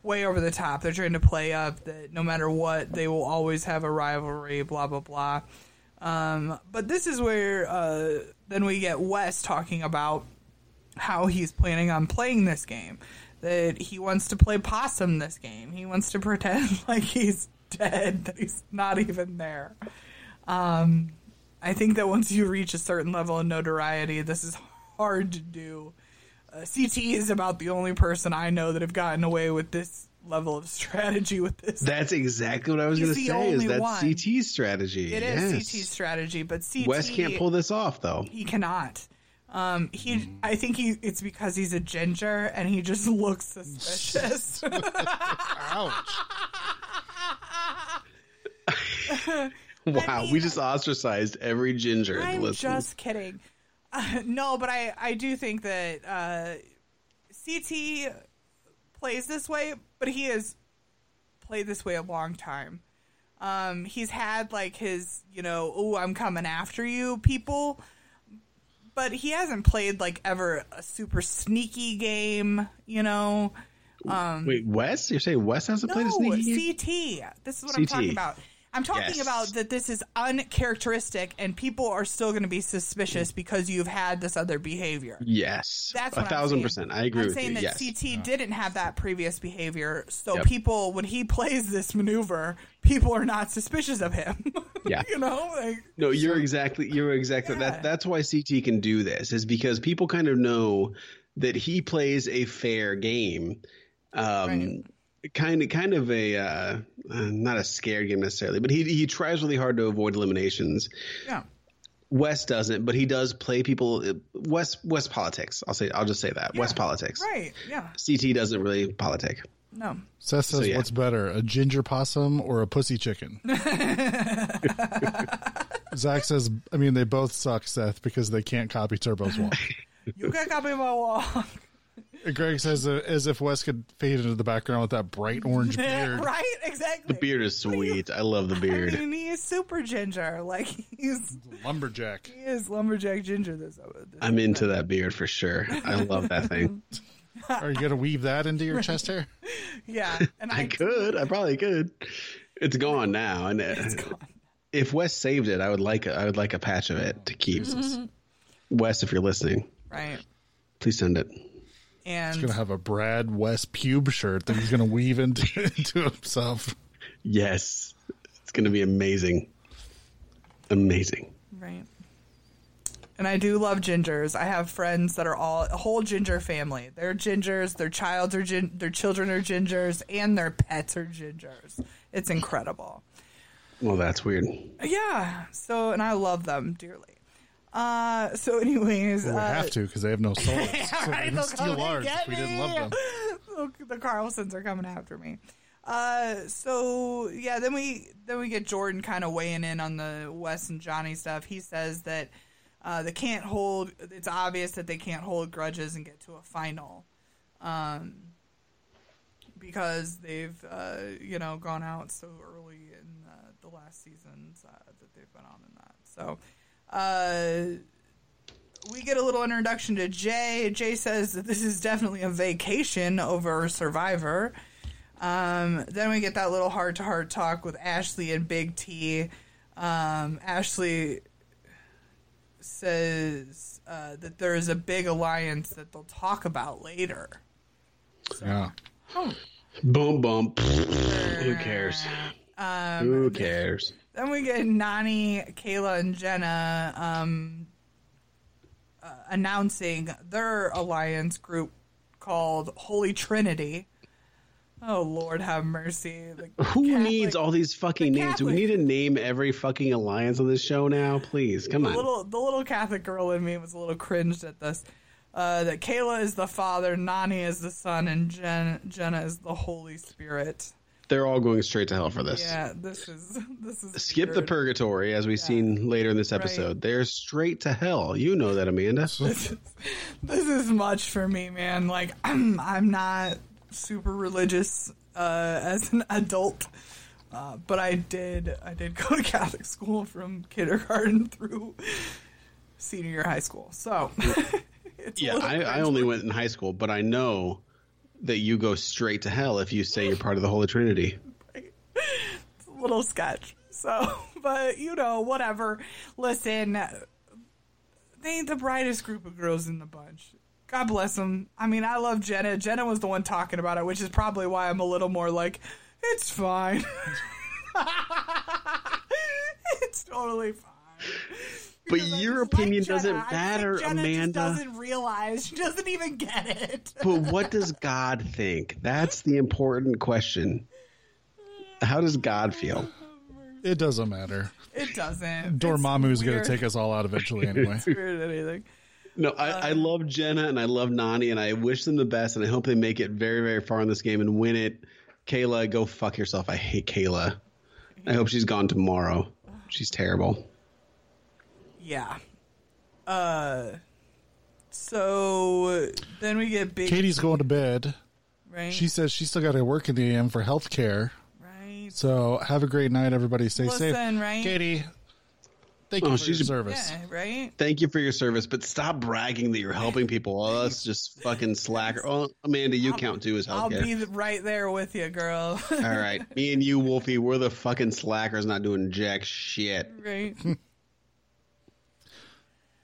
way over the top. They're trying to play up that no matter what, they will always have a rivalry. Blah blah blah. Um, but this is where uh, then we get Wes talking about how he's planning on playing this game. That he wants to play possum this game. He wants to pretend like he's dead, that he's not even there. Um, I think that once you reach a certain level of notoriety, this is hard to do. Uh, CT is about the only person I know that have gotten away with this level of strategy with this. That's exactly what I was going to the say. Is that one. CT's strategy? It is yes. CT's strategy, but CT Wes can't pull this off though. he cannot. Um, he, Hmm. I think he, it's because he's a ginger and he just looks suspicious. Ouch. Wow, we mean- just ostracized every ginger. I'm just kidding. Uh, no, but I, I do think that uh, CT plays this way, but he has played this way a long time. Um, he's had like his, you know, oh, I'm coming after you people, but he hasn't played like ever a super sneaky game, you know. Um, Wait, Wes? You're saying Wes hasn't played a no, sneaky game? CT. This is what I'm talking about. I'm talking Yes. about that this is uncharacteristic and people are still going to be suspicious because you've had this other behavior. Yes, That's a what I'm thousand percent. I agree I'm with saying you. that Yes, CT didn't have that previous behavior, so Yep. people when he plays this maneuver, people are not suspicious of him. Yeah. you know, like no, you're exactly. You're exactly. Yeah. That that's why CT can do this is because people kind of know that he plays a fair game. Um, kind of, kind of a uh, uh, not a scared game necessarily, but he he tries really hard to avoid eliminations. yeah. Wes doesn't, but he does play people. Wes Wes politics. I'll say. I'll just say that Wes politics. Right. Yeah. CT doesn't really politic. No. Seth says, yeah. "What's better, a ginger possum or a pussy chicken?" Zach says, "I mean, they both suck, Seth, because they can't copy Turbo's walk." You can copy my wall. And Greg says, uh, as if Wes could fade into the background with that bright orange beard. right? Exactly. The beard is sweet. I love the beard. I mean, he is super ginger. Like he's Lumberjack. he is lumberjack ginger. This, this I'm into that beard for sure. I love that thing. Are you gonna weave that into your chest hair? yeah, and I could. I probably could. It's gone now, and uh, if Wes saved it, I would like a, I would like a patch of it to keep. Wes, if you're listening, right. please send it. And He's gonna have a Brad West pube shirt that he's gonna weave into, into himself. Yes, it's going to be amazing. Amazing. right. And I do love gingers. I have friends that are all a whole ginger family. They're gingers. Their childs are gin- their children are gingers, and their pets are gingers. It's incredible. Well, that's weird. Yeah. So, and I love them dearly. Uh, so, anyways, Well, we uh, have to because they have no souls. so right, we they'll steal ours get if we didn't love them. Look, the Carlsons are coming after me. Uh, so yeah, then we then we get Jordan kind of weighing in on the Wes and Johnny stuff. He says that uh, they can't hold. It's obvious that they can't hold grudges and get to a final, um, because they've uh, you know gone out so early in uh, the last seasons uh, that they've been on in that. So. Uh, we get a little introduction to Jay. Jay says that this is definitely a vacation over Survivor. Um, then we get that little heart to heart talk with Ashley and Big T. Um, Ashley says uh, that there is a big alliance that they'll talk about later. Yeah. Boom, boom. Who cares? Who cares? Then we get Nany, Kayla, and Jenna um, uh, announcing their alliance group called Holy Trinity. Oh Lord, have mercy. The Who Catholic- needs all these fucking the names? Do we need to name every fucking alliance on this show now? Please, come the on. little the little Catholic girl in me was a little cringed at this. Uh, that Kayla is the father, Nany is the son, and Jen, Jenna is the Holy Spirit. They're all going straight to hell for this. Yeah, this is this is Skip the purgatory, as we've seen later in this episode. They're straight to hell. You know that, Amanda. this is much for me, man. Like I'm I'm not super religious uh, as an adult, uh, but I did I did go to Catholic school from kindergarten through senior year high school. So it's Yeah, I, I only went in high school, but I know that you go straight to hell if you say you're part of the Holy Trinity. It's a little sketch. So, but you know, whatever. Listen, they ain't the brightest group of girls in the bunch. God bless them. I mean, I love Jenna. Jenna was the one talking about it, which is probably why I'm a little more like, it's fine. it's totally fine. But Because I your just like opinion Jenna. doesn't I think matter, Jenna just Amanda. doesn't realize. She doesn't even get it. But what does God think? That's the important question. How does God feel? It doesn't matter. It doesn't. Dormammu's going to take us all out eventually anyway. It's weird anything. No, I, uh, I love Jenna and I love Nany and I wish them the best and I hope they make it very, very far in this game and win it. Kayla, go fuck yourself. I hate Kayla. I hope she's gone tomorrow. She's terrible. Yeah. Uh. So then we get big. Katie's going to bed. right. She says she's still got to work in the AM for health care. right. So have a great night, everybody. Stay safe. Listen, right? Katie, thank you Oh, for your she's a- service. Yeah. Right. Thank you for your service, but stop bragging that you're helping people. While us just fucking slacker. Oh, Amanda, you count too as helping. I'll be right there with you, girl. All right, me and you, Wolfie, we're the fucking slackers, not doing jack shit. right.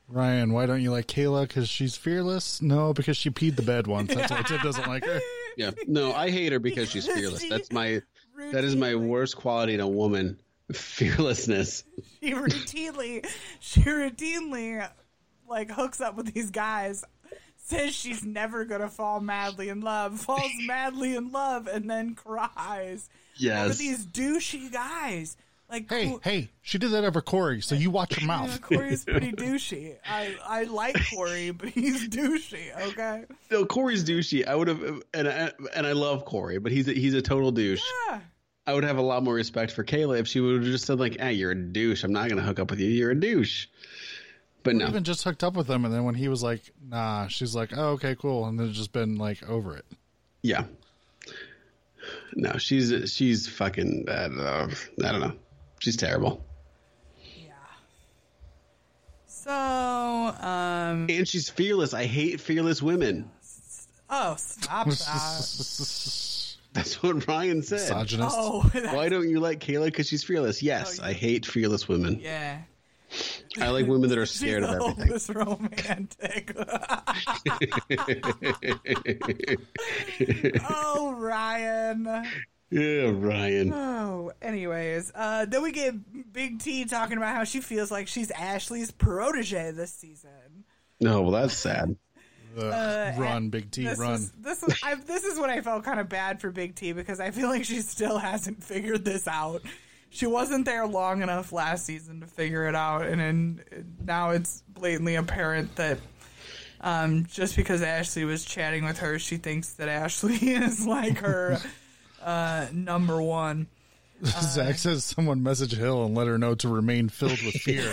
Ryan, why don't you like Kayla? Because she's fearless? No, because she peed the bed once. That's why Tim doesn't like her. Yeah, no, I hate her because she's fearless. That's my that is my worst quality in a woman: fearlessness. She routinely, she routinely, like hooks up with these guys. Says she's never gonna fall madly in love, falls madly in love, and then cries over Yes. these douchey guys. Like, Hey, who- hey, she did that over Corey, so you watch your Yeah, mouth. Corey's pretty douchey. I I like Corey, but he's douchey. Okay. No, Corey's douchey. I would have, and I, and I love Corey, but he's a, he's a total douche. Yeah. I would have a lot more respect for Kayla if she would have just said like, "Hey, you're a douche. I'm not gonna hook up with you. You're a douche." But no, Even just hooked up with him, and then when he was like, "Nah," she's like, "Oh, okay, cool," and then just been like over it. yeah, no, she's she's fucking. I don't know. I don't know. She's terrible, Yeah. So, um, and she's fearless. I hate fearless women. oh, stop that. That's what Ryan said. Misogynist. Oh, Why don't you like Kayla? Because she's fearless. Yes, I hate fearless women. yeah. I like women that are She's scared of the everything. oldest romantic. oh, Ryan. Yeah, Ryan. Oh, anyways, uh, then we get Big T talking about how she feels like she's Ashley's protege this season. No, well, that's sad. Ugh, run, Big T, This run. is this is I, this is when I felt kind of bad for Big T because I feel like she still hasn't figured this out. She wasn't there long enough last season to figure it out, and then now it's blatantly apparent that um, just because Ashley was chatting with her, she thinks that Ashley is like her uh, number one. Zach says someone message Hill and let her know to remain filled with fear.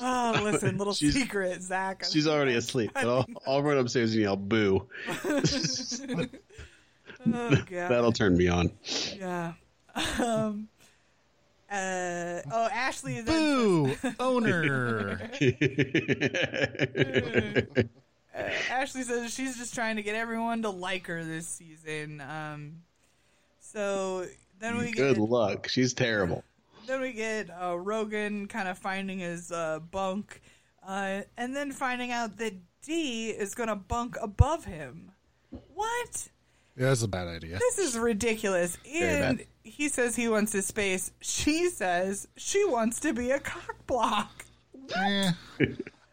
Oh, listen, little She's- secret, Zach. She's already asleep. But I'll, I'll run upstairs and yell boo. oh, God. That'll turn me on. Yeah. Um. Uh. Oh, Ashley. Then Boo, owner. Ashley says she's just trying to get everyone to like her this season. Um. So then we get. Good get luck. She's terrible. then we get uh, Rogan kind of finding his uh, bunk, uh, and then finding out that D is gonna bunk above him. What? Yeah, that's a bad idea. This is ridiculous. And he says he wants his space. She says she wants to be a cock block. Eh,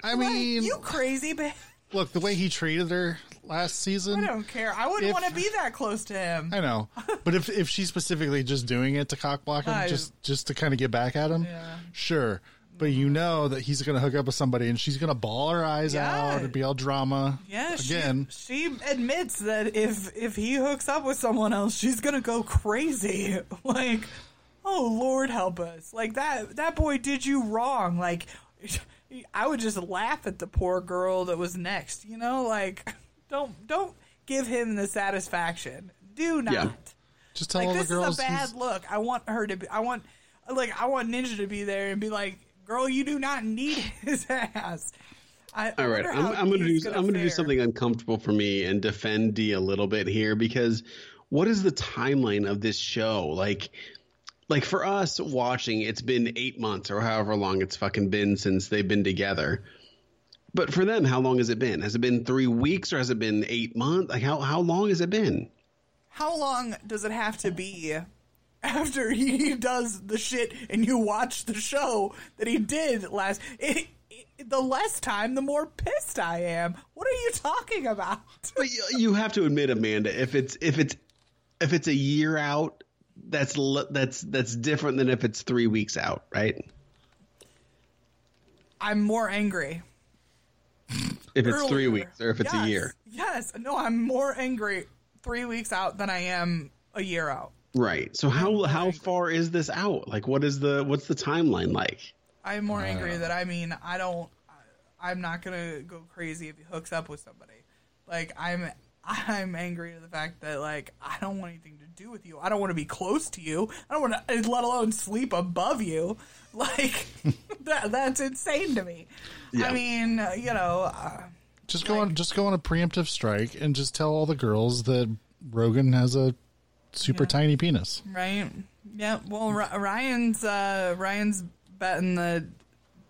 I mean, you crazy bitch. look the way he treated her last season. I don't care. I wouldn't If- want to be that close to him. I know, but if if she's specifically just doing it to cock block him, I- just just to kind of get back at him, Yeah. sure. But you know that he's going to hook up with somebody, and she's going to ball her eyes Yeah. out and be all drama. Yeah, again. she, admits that if if he hooks up with someone else, she's gonna go crazy. Like, oh Lord, help us! Like that that boy did you wrong. Like, I would just laugh at the poor girl that was next. You know, like don't don't give him the satisfaction. Do not. Yeah. Just tell Like all the this is a bad look. I want her to be. I want like I want Ninja to be there and be like, "Girl, you do not need his ass." I, All right, I'm, I'm gonna he's do I'm gonna do something uncomfortable for me and defend D a little bit here because what is the timeline of this show? Like, like for us watching, it's been eight months or however long it's fucking been since they've been together. But for them, how long has it been? Has it been three weeks or has it been eight months? Like how how long has it been? How long does it have to be after he does the shit and you watch the show that he did last? It, it, the less time, the more pissed I am. What are you talking about? But you, you have to admit, Amanda, if it's if it's if it's a year out, that's that's that's different than if it's three weeks out, right? I'm more angry. If it's three weeks or if it's a year. Yes. No, I'm more angry three weeks out than I am a year out. Right. So how how far is this out? Like what is the what's the timeline like? I'm more angry that I mean I don't. I- I'm not gonna go crazy if he hooks up with somebody. Like I'm. I'm angry to the fact that like I don't want anything to do with you. I don't want to be close to you. I don't want to, let alone sleep above you. Like that, that's insane to me. Yeah. I mean, uh, you know, uh, Just go on, just go on a preemptive strike and just tell all the girls that Rogan has a super tiny penis. right? Yeah. Well, Ry- Ryan's uh, Ryan's betting that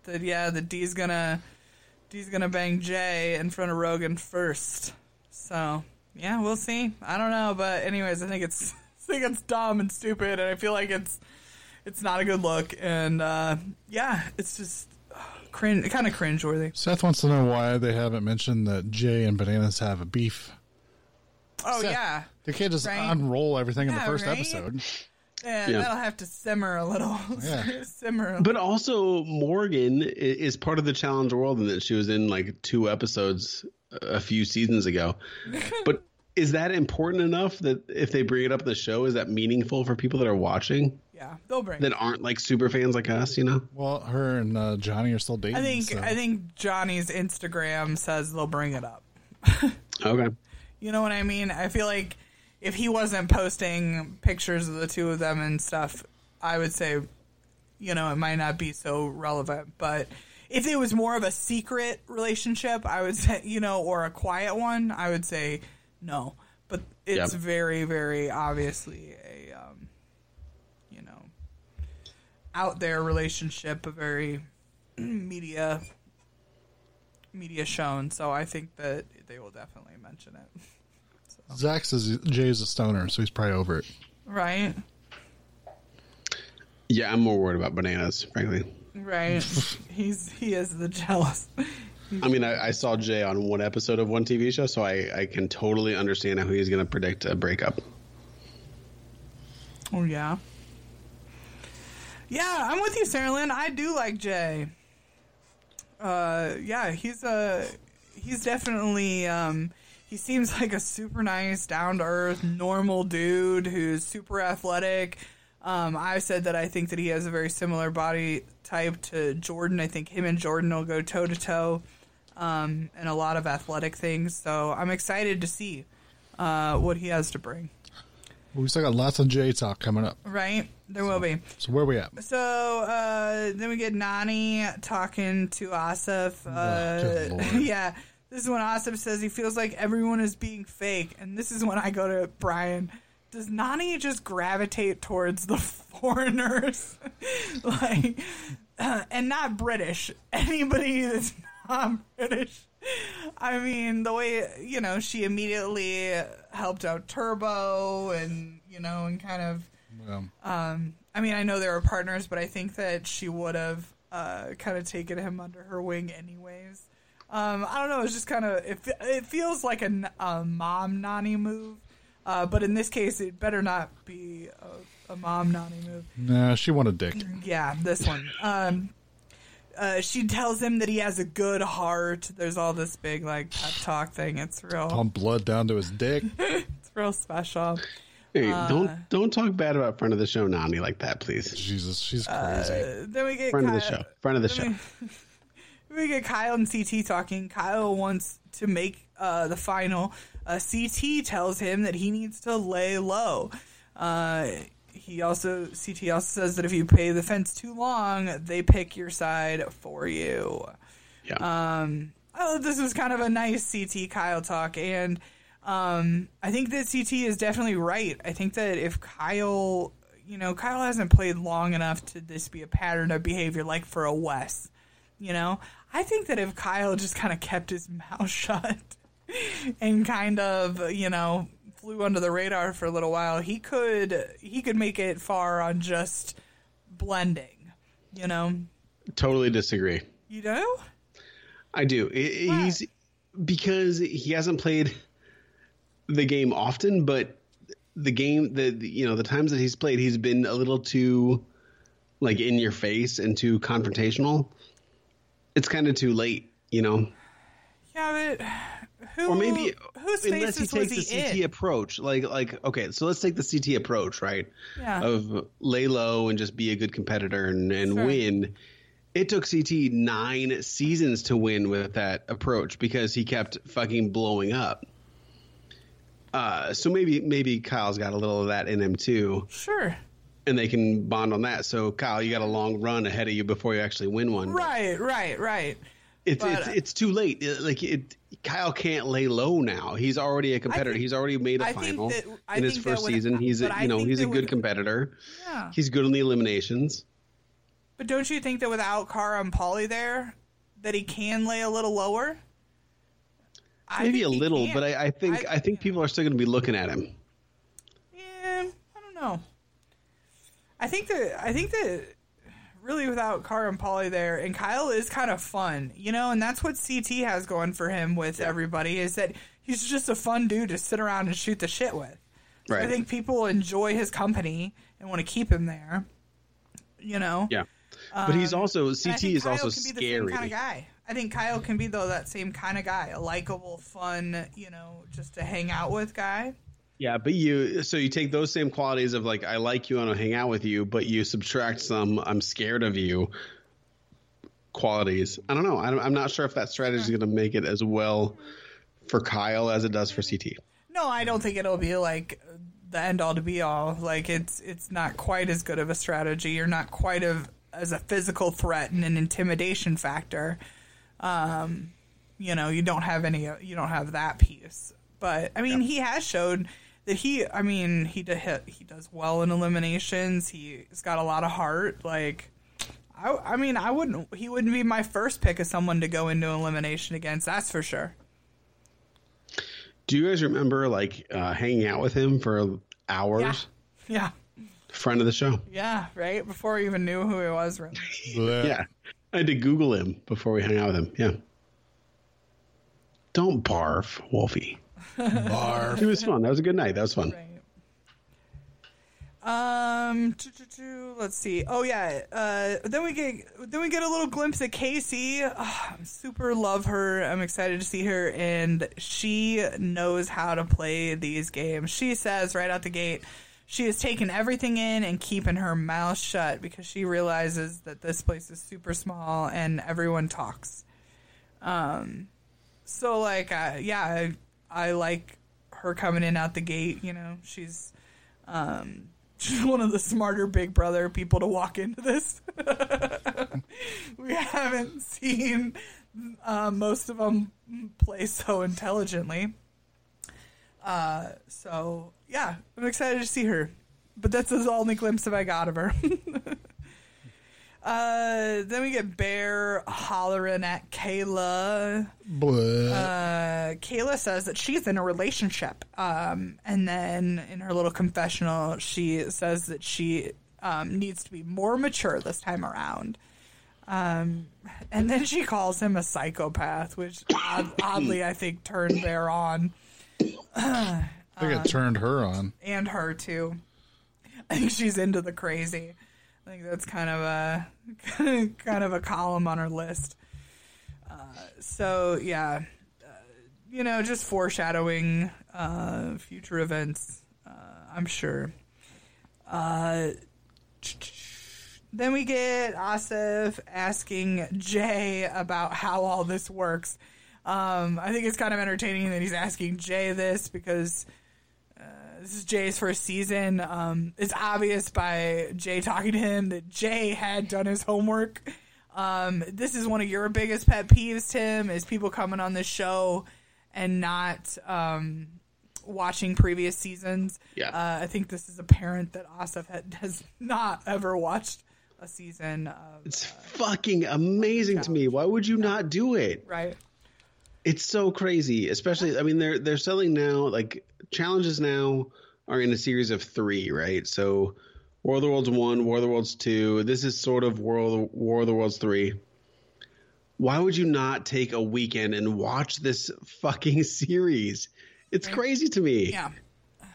that yeah, that D's gonna D's gonna bang Jay in front of Rogan first. So yeah, we'll see. I don't know, but anyways, I think it's I think it's dumb and stupid, and I feel like it's it's not a good look, and uh, yeah, it's just cringe, kind of cringeworthy. Seth wants to know why they haven't mentioned that Jay and Bananas have a beef. Oh Seth, yeah. They can't just Right? unroll everything in the first right? episode. yeah, Yeah. that'll have to simmer a little. Yeah. simmer. A But also Morgan is part of the challenge world and that she was in like two episodes a few seasons ago. but is that important enough that if they bring it up in the show, is that meaningful for people that are watching yeah, they'll bring. that aren't like super fans like us, you know? Well, her and uh, Johnny are still dating. I think so- I think Johnny's Instagram says they'll bring it up. Okay. You know what I mean? I feel like if he wasn't posting pictures of the two of them and stuff, I would say, you know, it might not be so relevant. But if it was more of a secret relationship, I would say, you know, or a quiet one, I would say no. But it's Yep. very, very obviously a, um, you know, out there relationship, a very media media shown. So I think that they will definitely mention it. Zach says Jay's a stoner, so he's probably over it. Right? Yeah, I'm more worried about bananas, frankly. Right. He's he is the jealous. I mean, I, I saw Jay on one episode of one TV show, so I, I can totally understand how he's going to predict a breakup. Oh yeah. Yeah, I'm with you, Sarah Lynn. I do like Jay. Uh, yeah, he's a he's definitely um, he seems like a super nice, down to earth, normal dude who's super athletic. Um, I said that I think that he has a very similar body type to Jordan. I think him and Jordan will go toe to toe um, in a lot of athletic things. So I'm excited to see uh, what he has to bring. We still got lots of Jay talk coming up. Right? There will be. So where we at? So uh, then we get Nany talking to Asaf. Uh, lord. yeah, this is when Asaf says he feels like everyone is being fake, and this is when I go to Brian. Does Nany just gravitate towards the foreigners, like, uh, and not British? Anybody that's not British. I mean, the way you know she immediately helped out Turbo, and you know, and kind of um, I mean, I know they were partners, but I think that she would have uh, kind of taken him under her wing, anyways. Um, I don't know. It's just kind of it. It feels like a, a mom nanny move, uh, but in this case, it better not be a, a mom nanny move. Nah, she wanted dick. Yeah, this one. Um, uh, she tells him that he has a good heart. There's all this big like pep talk thing. It's real. Pump blood down to his dick. It's real special. Hey, Uh, don't don't talk bad about friend of the show Nany like that, please. Jesus, she's crazy. Uh, then we get Friend of the show. Friend of the show. we, we get Kyle and CT talking. Kyle wants to make uh, the final. Uh, CT tells him that he needs to lay low. Uh, he also CT also says that if you pay the fence too long, they pick your side for you. Yeah. Um, oh, this was kind of a nice CT Kyle talk, and um, I think that CT is definitely right. I think that if Kyle, you know, Kyle hasn't played long enough to this be a pattern of behavior like for a Wes. You know, I think that if Kyle just kind of kept his mouth shut and kind of, you know, flew under the radar for a little while, he could he could make it far on just blending. You know, totally disagree. you know. I do. I- He's because he hasn't played the game often, but the game the- you know the times that he's played, he's been a little too like in your face and too confrontational. It's kind of too late, you know. Yeah, but who? Or maybe whose unless he takes he the CT in? approach, like like okay, so let's take the CT approach, right? Yeah. Of lay low and just be a good competitor and, and Sure. win. It took CT nine seasons to win with that approach because he kept fucking blowing up. Uh, so maybe maybe Kyle's got a little of that in him too, Sure. And they can bond on that. So Kyle, you got a long run ahead of you before you actually win one. Right, right, right. It's But, it's uh, it's too late. It- like it, Kyle can't lay low now. He's already a competitor. think- He's already made a I final that- in his first would- season. He's a, you know he's a good would- competitor. Yeah. He's good on the eliminations. But don't you think that without Cara and Paulie there, that he can lay a little lower? I Maybe a little, but I, I think I, think people are still going to be looking at him. Yeah, I don't know. I think that I think that really without Cara and Paulie there, and Kyle is kind of fun, you know, and that's what CT has going for him with everybody is that he's just a fun dude to sit around and shoot the shit with. So I think people enjoy his company and want to keep him there. You know. Yeah, but he's um, also CT is Kyle also can be the scary. kind of guy. I think Kyle can be though that same kind of guy, a likable, fun, you know, just to hang out with guy. Yeah, but you so you take those same qualities of like I like you and I'll hang out with you, but you subtract some I'm scared of you qualities. I don't know. I'm, I'm not sure if that strategy is going to make it as well for Kyle as it does for CT. No, I don't think it'll be like the end all to be all. Like it's it's not quite as good of a strategy. You're not quite of as a physical threat and an intimidation factor. Um, you know, you don't have any. You don't have that piece. But I mean, he has showed that he. I mean, he d- he does well in eliminations. He's got a lot of heart. Like. I, I mean, I wouldn't. He wouldn't be my first pick of someone to go into elimination against. That's for sure. Do you guys remember like uh, hanging out with him for hours? Yeah, Friend of the show. yeah, right. Before we even knew who he was, really. Yeah. I had to Google him before we hung out with him. Yeah. Don't barf, Wolfie. Barf. It was fun. That was a good night. That was fun. Right. Um, let's see. Oh yeah. Uh, then we get then we get a little glimpse of Kaycee. I super love her. I'm excited to see her, and she knows how to play these games. She says right out the gate, she has taken everything in and keeping her mouth shut because she realizes that this place is super small and everyone talks. Um, so like, uh, yeah, I, like her coming in out the gate. You know, she's um, she's one of the smarter Big Brother people to walk into this. we haven't seen uh, most of them play so intelligently. Uh, so yeah, I'm excited to see her. But that's the only glimpse I got of her. uh, then we get Bear hollering at Kayla uh, Kayla says that she's in a relationship. Um, and then in her little confessional, she says that she um, needs to be more mature this time around. Um, and then she calls him a psychopath, which odd, oddly I think turned Bear on I think it turned her on. and her too. I think she's into the crazy. I think that's kind of a kind of a column on her list. Uh, so yeah, uh, you know, just foreshadowing uh, future events. Uh, I'm sure. Uh, then we get Asaf asking Jay about how all this works. Um, I think it's kind of entertaining that he's asking Jay this because this is Jay's first season. Um, it's obvious by Jay talking to him that Jay had done his homework. Um, this is one of your biggest pet peeves, Tim, is people coming on this show and not um, watching previous seasons. Yeah. Uh, I think this is apparent that Asaf had, has not ever watched a season of, It's fucking amazing to me. Why would you not do it? right? It's so crazy. Especially, I mean, they're they're selling now. Like challenges now are in a series of three, right? So, War of the Worlds one, War of the Worlds two. This is sort of World War of the Worlds three. Why would you not take a weekend and watch this fucking series? It's crazy to me. Yeah.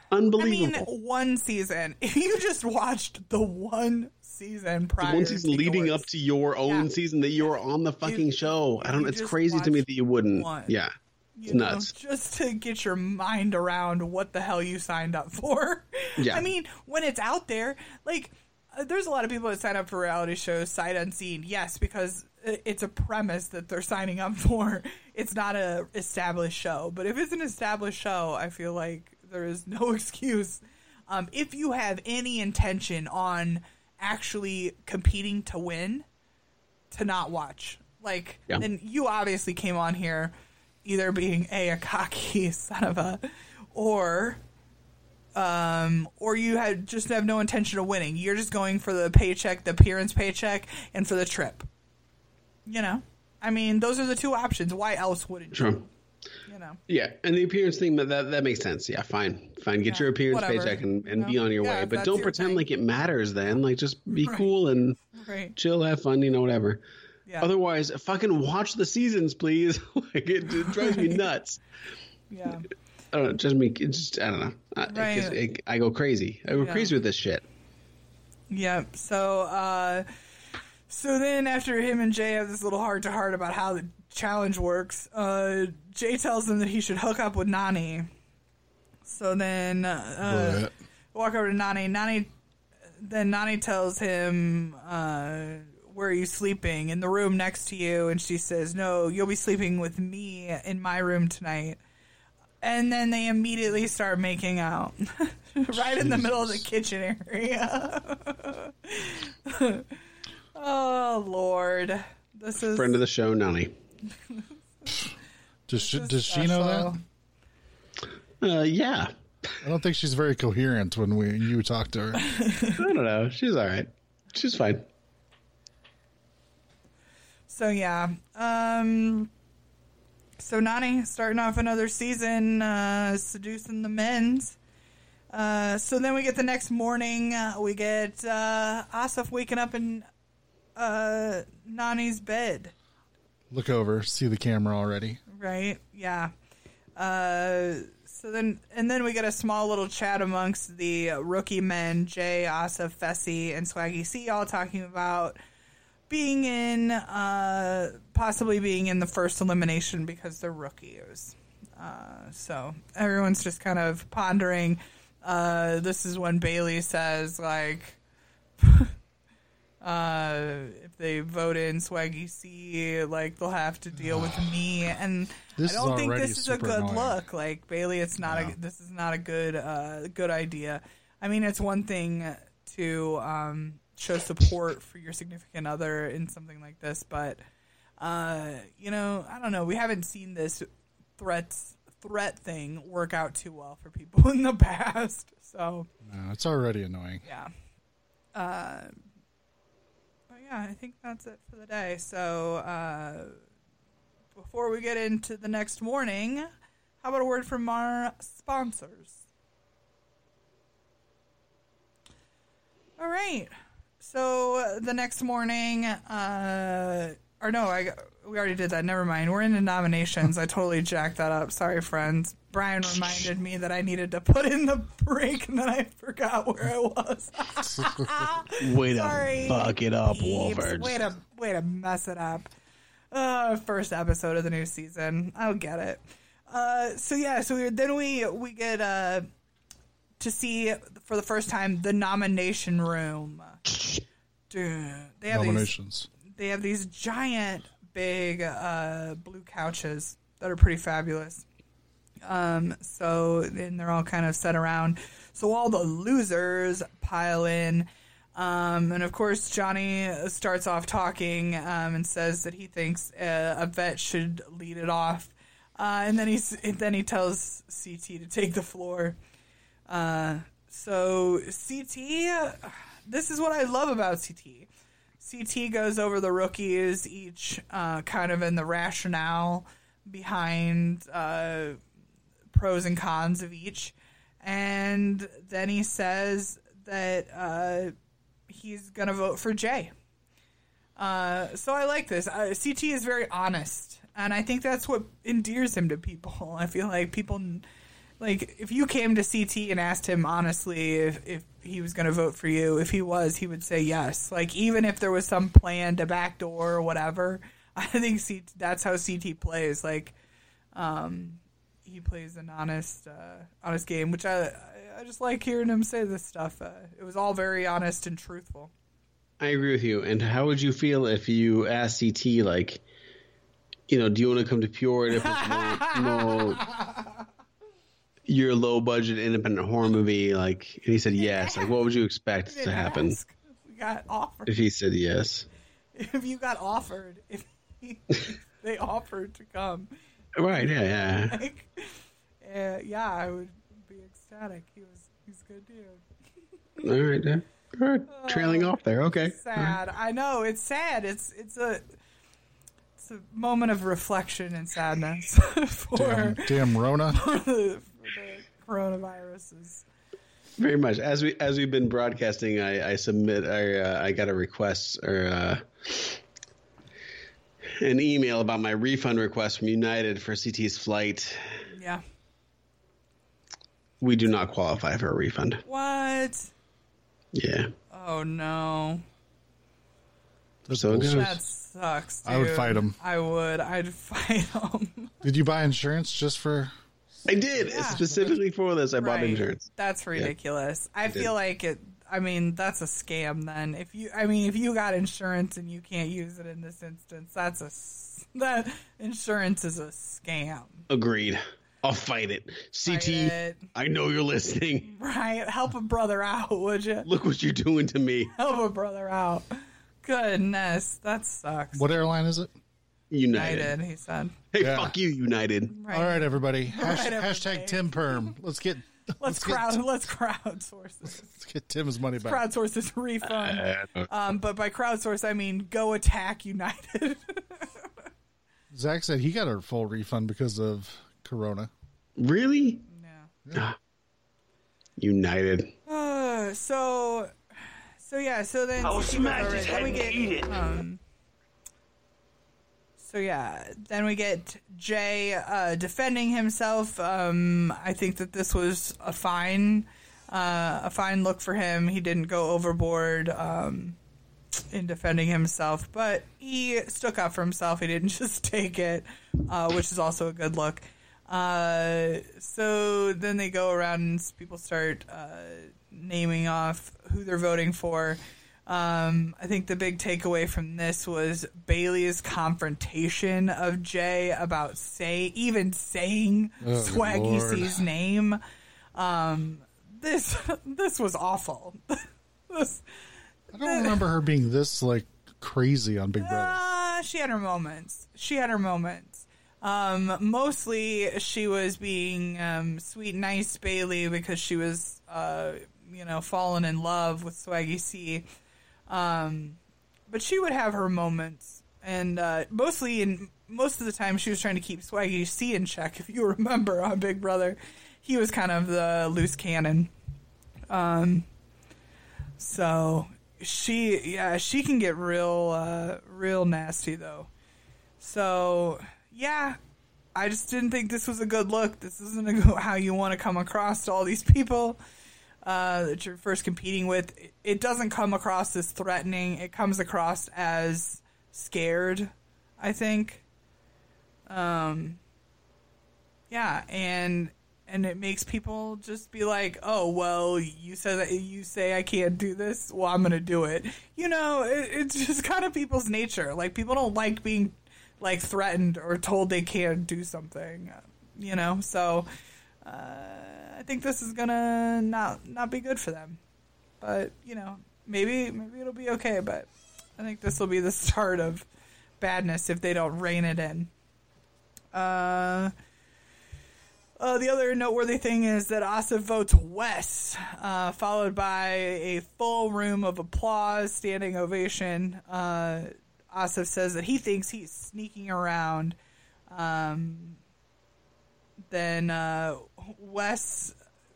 Unbelievable. I mean, one season. If you just watched the one season prior, one season to leading yours, up to your own Yeah. season that you're on the fucking You- show. I don't. you It's crazy to me that you wouldn't. one. Yeah, you it's know, nuts. just to get your mind around what the hell you signed up for. Yeah. I mean, when it's out there, like, uh, there's a lot of people that sign up for reality shows sight unseen. Yes, because it's a premise that they're signing up for. It's not a established show, but if it's an established show, I feel like there is no excuse. Um, if you have any intention on actually competing to win, to not watch. Like, Yeah. then you obviously came on here either being a, a cocky son of a, or, um, or you had just have no intention of winning. You're just going for the paycheck, the appearance paycheck, and for the trip. You know, I mean, those are the two options. Why else wouldn't Sure. you? You know, Yeah, and the appearance thing that that makes sense. Yeah, fine, fine. Get Yeah, your appearance whatever. paycheck and, and You be on your Yeah, way. But don't pretend thing. like it matters. Then, like, just be Right. cool and right? chill, have fun. You know, whatever. Yeah, Otherwise, fucking watch the seasons, please. like, it, it drives me nuts. yeah. I don't know. Just me. Just I don't know. I, it I go crazy. I go Yeah. crazy with this shit. Yep. So, uh, so then after him and Jay have this little heart to heart about how the challenge works, uh, Jay tells him that he should hook up with Nany. So then, uh, walk over to Nany. Nany, then Nany tells him, uh, "Where are you sleeping? In the room next to you." And she says, "No, you'll be sleeping with me in my room tonight." And then they immediately start making out, right in the middle of the kitchen area. oh Lord, this is Friend of the show, Nany. does she, does she know that? Uh, yeah. I don't think she's very coherent when we you talk to her. I don't know. She's all right. She's fine. So yeah. Um so Nany starting off another season uh seducing the men's. Uh so then we get the next morning uh, we get uh Asaf waking up in uh Nany's bed, Look over, see the camera already. right? Yeah. Uh so then and then we get a small little chat amongst the rookie men, Jay, Asaf, Fessy, and Swaggy C all talking about being in uh possibly being in the first elimination because they're rookies. Uh so everyone's just kind of pondering uh this is when Bayleigh says like uh if they vote in Swaggy C like they'll have to deal with me and This I don't think this is a good annoying. look like Bayleigh it's not No. a this is not a good uh good idea. I mean it's one thing to um show support for your significant other in something like this, but uh, you know, I don't know. We haven't seen this threats threat thing work out too well for people in the past. So No, it's already annoying. yeah. Uh, but yeah, I think that's it for the day. So uh, before we get into the next morning, how about a word from our sponsors? All right. so the next morning, uh, or no, I we already did that. Never mind. We're in the nominations. I totally jacked that up. Sorry, friends. Brian reminded me that I needed to put in the break, and then I forgot where I was. Way to Sorry. fuck it up, Peeps. Wolverts. Way to way to mess it up. Uh, first episode of the new season. I'll get it. Uh, so yeah, so we, then we we get uh to see for the first time the nomination room. Dude, they have these Nominations. they have these giant big uh, blue couches that are pretty fabulous. Um, so and they're all kind of set around. So all the losers pile in. Um, and of course, Johnny starts off talking um, and says that he thinks uh, a vet should lead it off. Uh, and then and then he tells CT to take the floor. Uh, so CT, this is what I love about CT. CT goes over the rookies, each uh, kind of in the rationale behind uh, pros and cons of each, and then he says that uh, he's gonna vote for Jay. Uh, so I like this. Uh, CT is very honest, and I think that's what endears him to people. I feel like people, like if you came to CT and asked him honestly if, if he was going to vote for you, if he was, he would say yes. Like even if there was some plan to backdoor or whatever, I think CT, that's how CT plays. Like, um, he plays an honest, uh, honest game, which I I just like hearing him say this stuff. Uh, it was all very honest and truthful. I agree with you. And how would you feel if you asked CT, like, you know, do you want to come to Peoria to promote your low budget independent horror movie? Like, and he said yes. Like, what would you expect to happen ask. We got offered. if he said yes? if you got offered, if, they offered to come, Right? Yeah, yeah. like, uh, yeah, I would be ecstatic. He was, he's a good dude. All right, yeah. All right. Trailing off there. Okay. All right. Sad. I know it's sad. It's it's a it's a moment of reflection and sadness for, Damn, damn Rona. for the, for the coronaviruses. Very much. As we as we've been broadcasting, I, I submit. I uh, I got a request or uh, an email about my refund request from United for CT's flight. Yeah. We do not qualify for a refund. What? Yeah. Oh no. That's So bullshit. That sucks. Dude. I would fight 'em. I would. I'd fight him. Did you buy insurance just for? I did Yeah. specifically for this. I bought insurance. That's ridiculous. I did. feel like it. I mean, that's a scam. Then, if you, I mean, if you got insurance and you can't use it in this instance, that's a that insurance is a scam. Agreed. I'll fight it. CT, Fight it. I know you're listening. Right? Help a brother out, would you? Look what you're doing to me. Help a brother out. Goodness, that sucks. What airline is it? United. United, he said. Hey, Yeah. fuck you, United. Right. All right, everybody. Hash, Right, everybody. hashtag Tim Perm. Let's get Let's get- crowd. Let's crowdsource this. let's get Tim's money back. Crowdsource this refund. Um, but by crowdsource, I mean go attack United. Zach said he got a full refund because of Corona. Really? yeah. United. Uh, so, so yeah, so then I'll so smash over his it. then we head and get eat it. um. So yeah, then we get Jay uh, defending himself. Um, I think that this was a fine, uh, a fine look for him. He didn't go overboard um, in defending himself, but he stuck up for himself. He didn't just take it, uh, which is also a good look. Uh, so then they go around and people start uh, naming off who they're voting for. Um, I think the big takeaway from this was Bayleigh's confrontation of Jay about say even saying Oh, Swaggy Lord. C's name. Um, this this was awful. this, I don't remember her being this like crazy on Big Brother. uh, she had her moments. She had her moments. Um, mostly she was being um, sweet, nice Bayleigh because she was, uh, you know, falling in love with Swaggy C. Um, but she would have her moments, and uh, mostly in most of the time she was trying to keep Swaggy C in check. If you remember on Big Brother, he was kind of the loose cannon. Um, so she yeah she can get real uh real nasty though so yeah i just didn't think this was a good look this isn't a, how you want to come across to all these people uh that you're first competing with It- doesn't come across as threatening it comes across as scared i think um yeah and and it makes people just be like, "Oh, well, you said that you say I can't do this. Well, I'm gonna do it." You know, it, it's just kind of people's nature. Like people don't like being like threatened or told they can't do something. You know, so uh, I think this is gonna not not be good for them. But you know, maybe maybe it'll be okay. But I think this will be the start of badness if they don't rein it in. Uh. Uh, the other noteworthy thing is that Asa votes Wes, uh, followed by a full room of applause, standing ovation. Uh, Asaf says that he thinks he's sneaking around. Um, then uh, Wes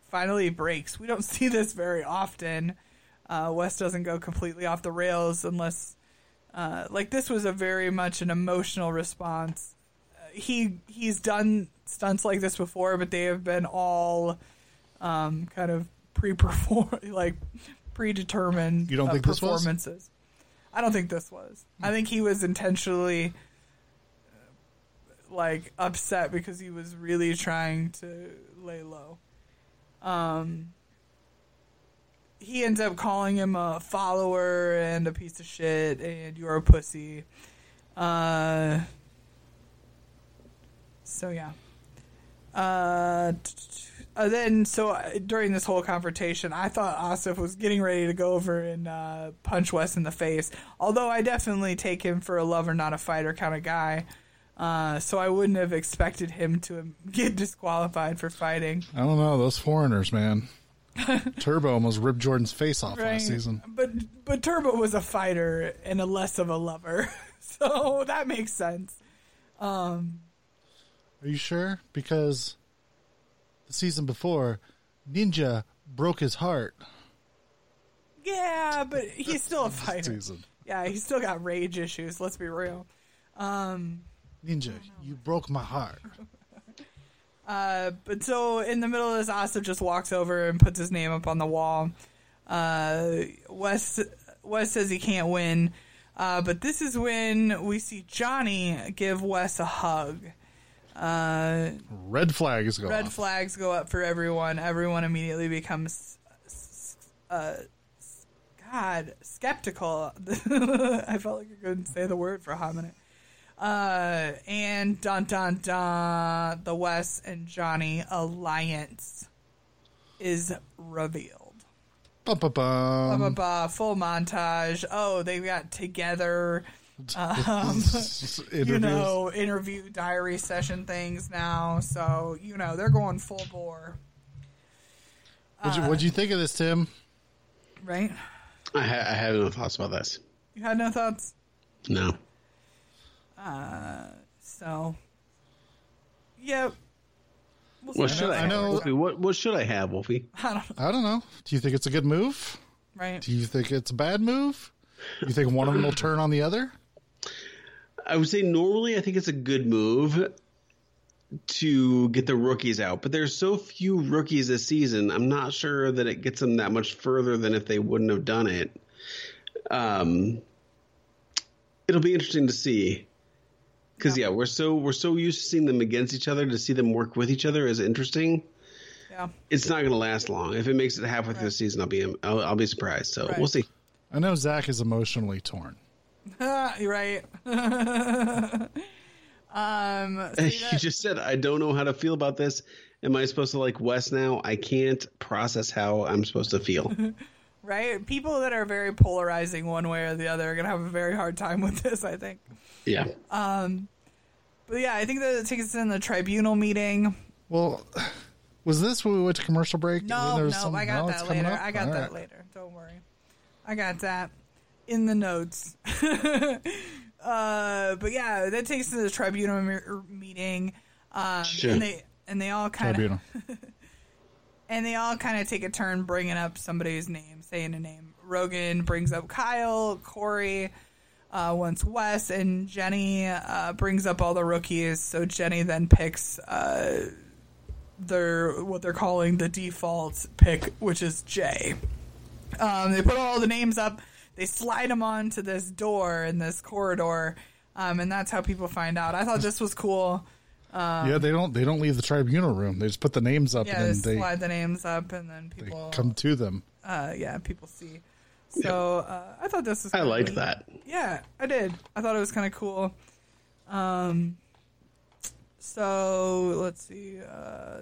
finally breaks. We don't see this very often. Uh, Wes doesn't go completely off the rails unless, uh, like, this was a very much an emotional response. Uh, he he's done stunts like this before, but they have been all um, kind of pre-perform like predetermined. You don't uh, think this was? performances? I don't think this was. I think he was intentionally like upset because he was really trying to lay low. Um, he ends up calling him a follower and a piece of shit and you're a pussy. Uh, so yeah. Uh, uh, then so uh, during this whole confrontation, I thought Asaf was getting ready to go over and uh, punch Wes in the face. Although I definitely take him for a lover, not a fighter kind of guy. Uh, so I wouldn't have expected him to get disqualified for fighting. I don't know those foreigners, man. Turbo almost ripped Jordan's face off last season. But but Turbo was a fighter and a less of a lover, so that makes sense. Um, Are you sure? Because the season before, Ninja broke his heart. yeah, but he's still a fighter. Yeah, he's still got rage issues. Let's be real. Um, Ninja, you broke my heart. uh, but so in the middle of this, Asaf just walks over and puts his name up on the wall. Uh, Wes Wes says he can't win, uh, but this is when we see Johnny give Wes a hug. Uh, Red flags go red off. flags go up for everyone. Everyone immediately becomes, uh, God, skeptical. I felt like I couldn't say the word for a hot minute. Uh, and dun dun dun, the Wes and Johnny alliance is revealed. Bum, bum, Blah, bum. blah, blah, full montage. Oh, they got together. Um, you know, interview diary session things now. So, you know, they're going full bore, What'd, you, what'd you think of this, Tim? right? I, ha- I have no thoughts about this. You had no thoughts? No. So, yep. We'll What see. should I, I have? know- Wolfie? What, what should I have, Wolfie? I don't know, I don't know. Do you think it's a good move? right? Do you think it's a bad move? Do you think one of them will turn on the other? I would say normally I think it's a good move to get the rookies out, but there's so few rookies this season. I'm not sure that it gets them that much further than if they wouldn't have done it. Um, it'll be interesting to see because yeah. we're so we're so used to seeing them against each other. To see them work with each other is interesting. Yeah. It's not going to last long. If it makes it halfway through the season, I'll be I'll, I'll be surprised. So Right. we'll see. I know Zach is emotionally torn. You're right. um, see you that- just said I don't know how to feel about this. Am I supposed to like Wes now? I can't process how I'm supposed to feel. Right? People that are very polarizing one way or the other are going to have a very hard time with this, I think. yeah. But yeah, I think that it takes us in the tribunal meeting. Well, was this when we went to commercial break? And then No, no, some- I got no, that later. up? I got All that right. later. Don't worry. I got that in the notes. uh, but yeah, that takes us to the tribunal me- meeting. Um, Sure. and they and they all kind of and they all kind of take a turn bringing up somebody's name, saying a name. Rogan brings up Kyle, Cory uh, wants Wes, and Jenny uh, brings up all the rookies. So Jenny then picks uh, their what they're calling the default pick, which is Jay. Um, they put all the names up. They slide them onto this door in this corridor, um, and that's how people find out. I thought this was cool. yeah, they don't they don't leave the tribunal room. They just put the names up Yeah, they and then they, slide the names up, and then people come to them. Uh, yeah, people see. So uh, I thought this was. I kinda liked neat. that. Yeah, I did. I thought it was kind of cool. Um, so let's see. Uh,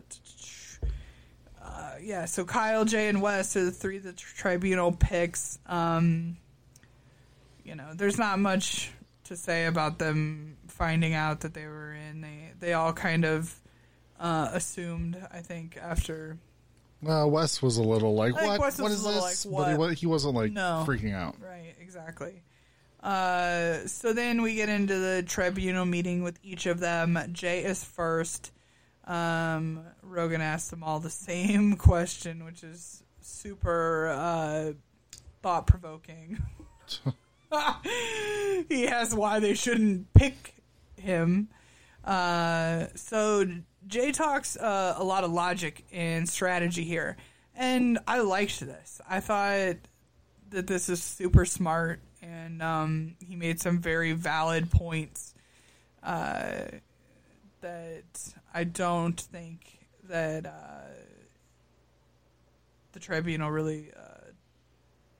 uh, yeah, so Kyle, Jay, and Wes are the three the tribunal picks. Um, you know, there's not much to say about them finding out that they were in. They they all kind of uh, assumed, I think, after Well, Wes was a little like, what? Wes what was is a little this? like, But he, he wasn't like No. freaking out. Right, exactly. Uh, so then we get into the tribunal meeting with each of them. Jay is first. Um, Rogan asks them all the same question, which is super uh, thought provoking. he asks why they shouldn't pick him. Uh, so Jay talks uh, a lot of logic and strategy here, and I liked this. I thought that this is super smart, and um, he made some very valid points uh, that I don't think that uh, the tribunal really, uh,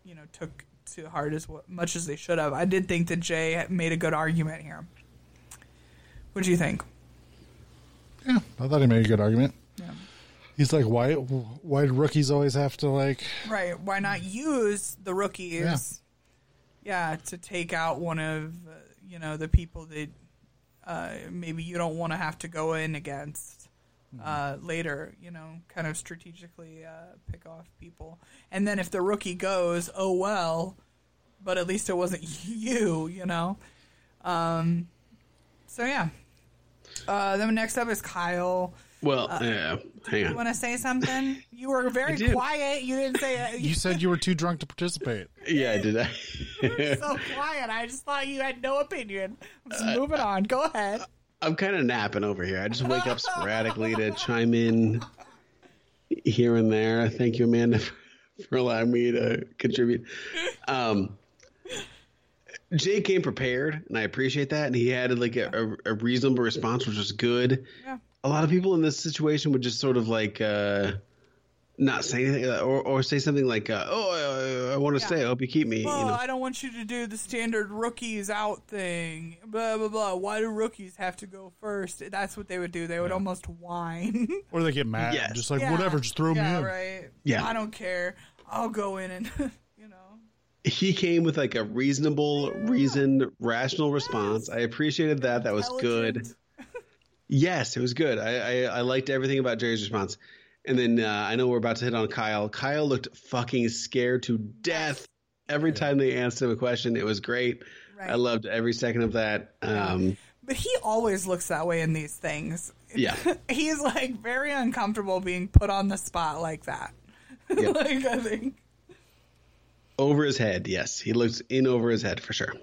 you know, took to heart as much as they should have. I did think that Jay made a good argument here. What do you think? Yeah, I thought he made a good argument. Yeah. He's like, why? Why do rookies always have to like? Right. Why not use the rookies? Yeah, yeah to take out one of uh, you know the people that uh, maybe you don't want to have to go in against uh, later. You know, kind of strategically uh, pick off people, and then if the rookie goes, oh well, but at least it wasn't you. You know. Um. So yeah. Uh, then next up is Kyle. Well, yeah. Hang You on. want to say something? You were very quiet. You didn't say it. You said you were too drunk to participate. Yeah, I did I? so quiet. I just thought you had no opinion. Just moving on. Go ahead. I'm kind of napping over here. I just wake up sporadically to chime in here and there. Thank you, Amanda, for, for allowing me to contribute. Um, Jay came prepared, and I appreciate that. And he had like a, a, a reasonable response, which was good. Yeah. A lot of people in this situation would just sort of like uh, not say anything, uh, or, or say something like, uh, "Oh, I, I want to Yeah. stay. I hope you keep me." Well, you know? I don't want you to do the standard rookies out thing. Blah blah blah. Why do rookies have to go first? That's what they would do. They would almost whine. Or they get mad, Yes. just like Yeah. whatever, just throw yeah, me in. right. Yeah. I don't care. I'll go in and you know. He came with like a reasonable, reasoned, rational response. I appreciated that. That was good. Yes, it was good. I, I, I liked everything about Jerry's response. And then uh, I know we're about to hit on Kyle. Kyle looked fucking scared to death every time they asked him a question. It was great. Right. I loved every second of that. Um, But he always looks that way in these things. yeah, He's like very uncomfortable being put on the spot like that. Yeah. like I think. Over his head. Yes, he looks in over his head for sure.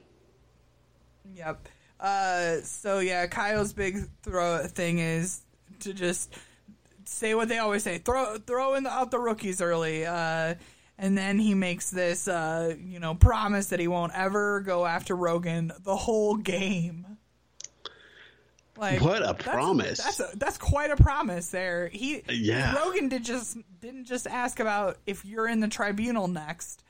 Yep. Uh, so yeah, Kyle's big throw thing is to just say what they always say: throw throw in the, out the rookies early. Uh, and then he makes this, uh, you know, promise that he won't ever go after Rogan the whole game. Like What a that's- promise. That's a, that's quite a promise there. He Yeah. Rogan did just didn't just ask about if you're in the tribunal next.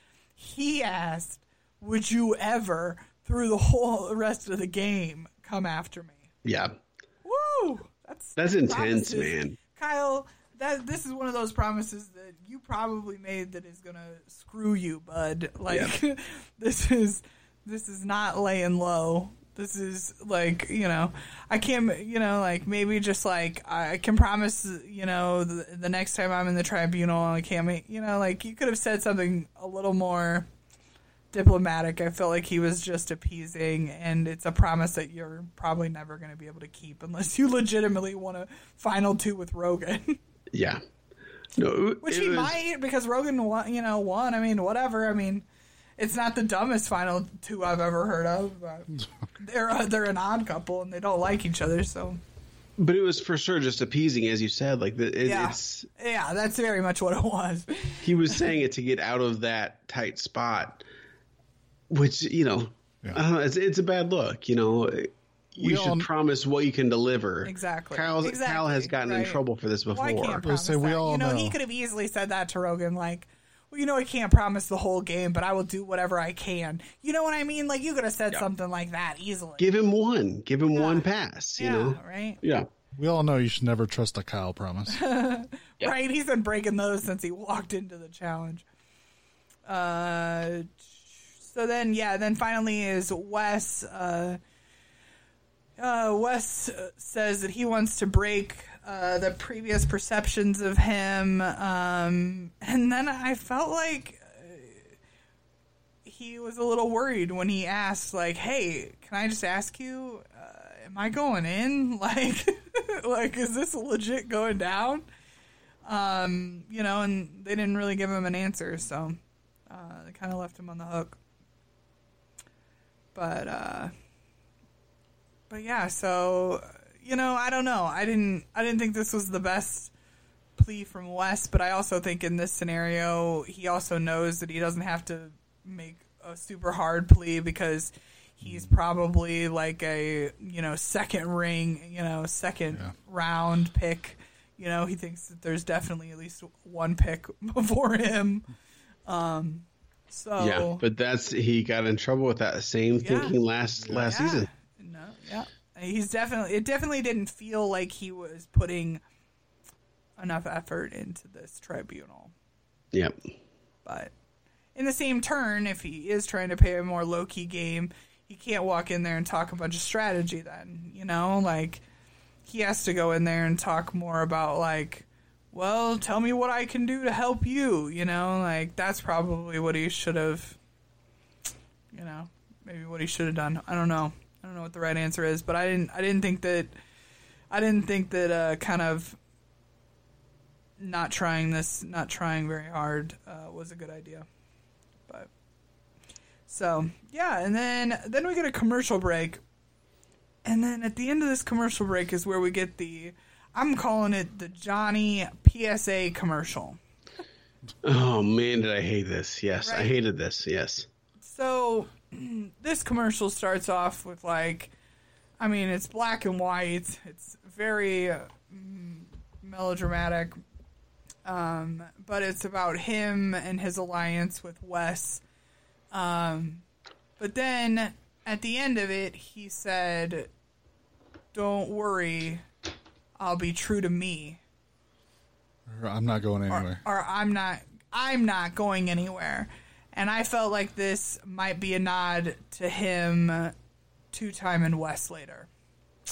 He asked, "Would you ever, through the whole rest of the game, come after me?" Yeah, Woo! That's That's intense, promises. man. Kyle, that this is one of those promises that you probably made that is gonna screw you, bud. Like this is this is not laying low. This is like you know, I can't you know like maybe just like I can promise you know the, the next time I'm in the tribunal I can't make you know like you could have said something a little more diplomatic. I felt like he was just appeasing, and it's a promise that you're probably never going to be able to keep unless you legitimately want a final two with Rogan, yeah. No, which he was- might because Rogan won. You know, won. I mean, whatever. I mean, it's not the dumbest final two I've ever heard of. But they're uh, they're an odd couple and they don't like each other. So But it was for sure just appeasing, as you said. Like the, it, yeah, it's yeah, that's very much what it was. he was saying it to get out of that tight spot, which you know, Yeah. I it's, it's a bad look. You know, you We should all- promise what you can deliver. Exactly. Kyle's, Kyle has gotten in trouble for this Well, I can't promise say we that. all you know, he could have easily said that to Rogan, like, well, you know, I can't promise the whole game, but I will do whatever I can. You know what I mean? Like, you could have said something like that easily. Give him one. Give him one pass. You yeah, know. right? Yeah. We all know you should never trust a Kyle promise. Right? He's been breaking those since he walked into the challenge. Uh, so then, yeah, then finally is Wes. Uh, uh, Wes uh, says that he wants to break uh, the previous perceptions of him. Um, and then I felt like he was a little worried when he asked, like, "Hey, can I just ask you, uh, am I going in? Like, like, is this legit going down?" Um, you know, and they didn't really give him an answer, so uh, they kind of left him on the hook. But uh, but yeah, so you know, I don't know. I didn't I didn't think this was the best plea from Wes, but I also think in this scenario, he also knows that he doesn't have to make a super hard plea because he's probably like a you know second ring, you know second Yeah. round pick. You know, he thinks that there's definitely at least one pick before him. Um, so Yeah, but that's he got in trouble with that same Yeah. thinking last last yeah. season. No, yeah. He's definitely it definitely didn't feel like he was putting enough effort into this tribunal. Yep. But in the same turn, if he is trying to play a more low key game, he can't walk in there and talk a bunch of strategy then, you know? Like he has to go in there and talk more about like well, tell me what I can do to help you, you know? Like that's probably what he should have you know, maybe what he should have done. I don't know. I don't know what the right answer is, but I didn't I didn't think that I didn't think that uh, kind of not trying this, not trying very hard, uh, was a good idea. But so yeah, and then then we get a commercial break, and then at the end of this commercial break is where we get the I'm calling it the Johnny PSA commercial. Oh man, did I hate this? Yes, I hated this. Yes. So this commercial starts off with like, I mean, it's black and white. It's very uh, mm, melodramatic, um, but it's about him and his alliance with Wes. Um, but then at the end of it, he said, "Don't worry, I'll be true to me." I'm not going anywhere. or I'm not I'm not going anywhere. And I felt like this might be a nod to him two time in Wes later. I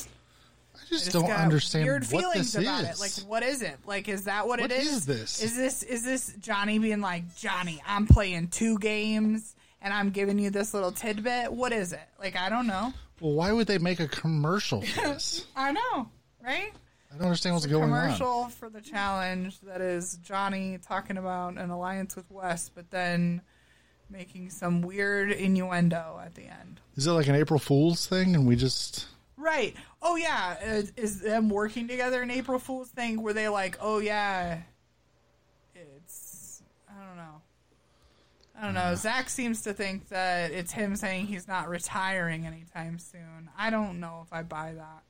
I just just don't understand weird what feelings this about is. it. Like what is it? Like is that what, What it is? is this? Is this is this Johnny being like, Johnny, I'm playing two games and I'm giving you this little tidbit? What is it? Like I don't know. well, why would they make a commercial for this? I know, right? I don't understand what's going on. commercial for the challenge that is Johnny talking about an alliance with Wes, but then making some weird innuendo at the end. Is it like an April Fool's thing, and we just Right. Oh yeah. Is, is them working together an April Fool's thing? Were they like, oh yeah, it's I don't know. I don't know. Zach seems to think that it's him saying he's not retiring anytime soon. I don't know if I buy that.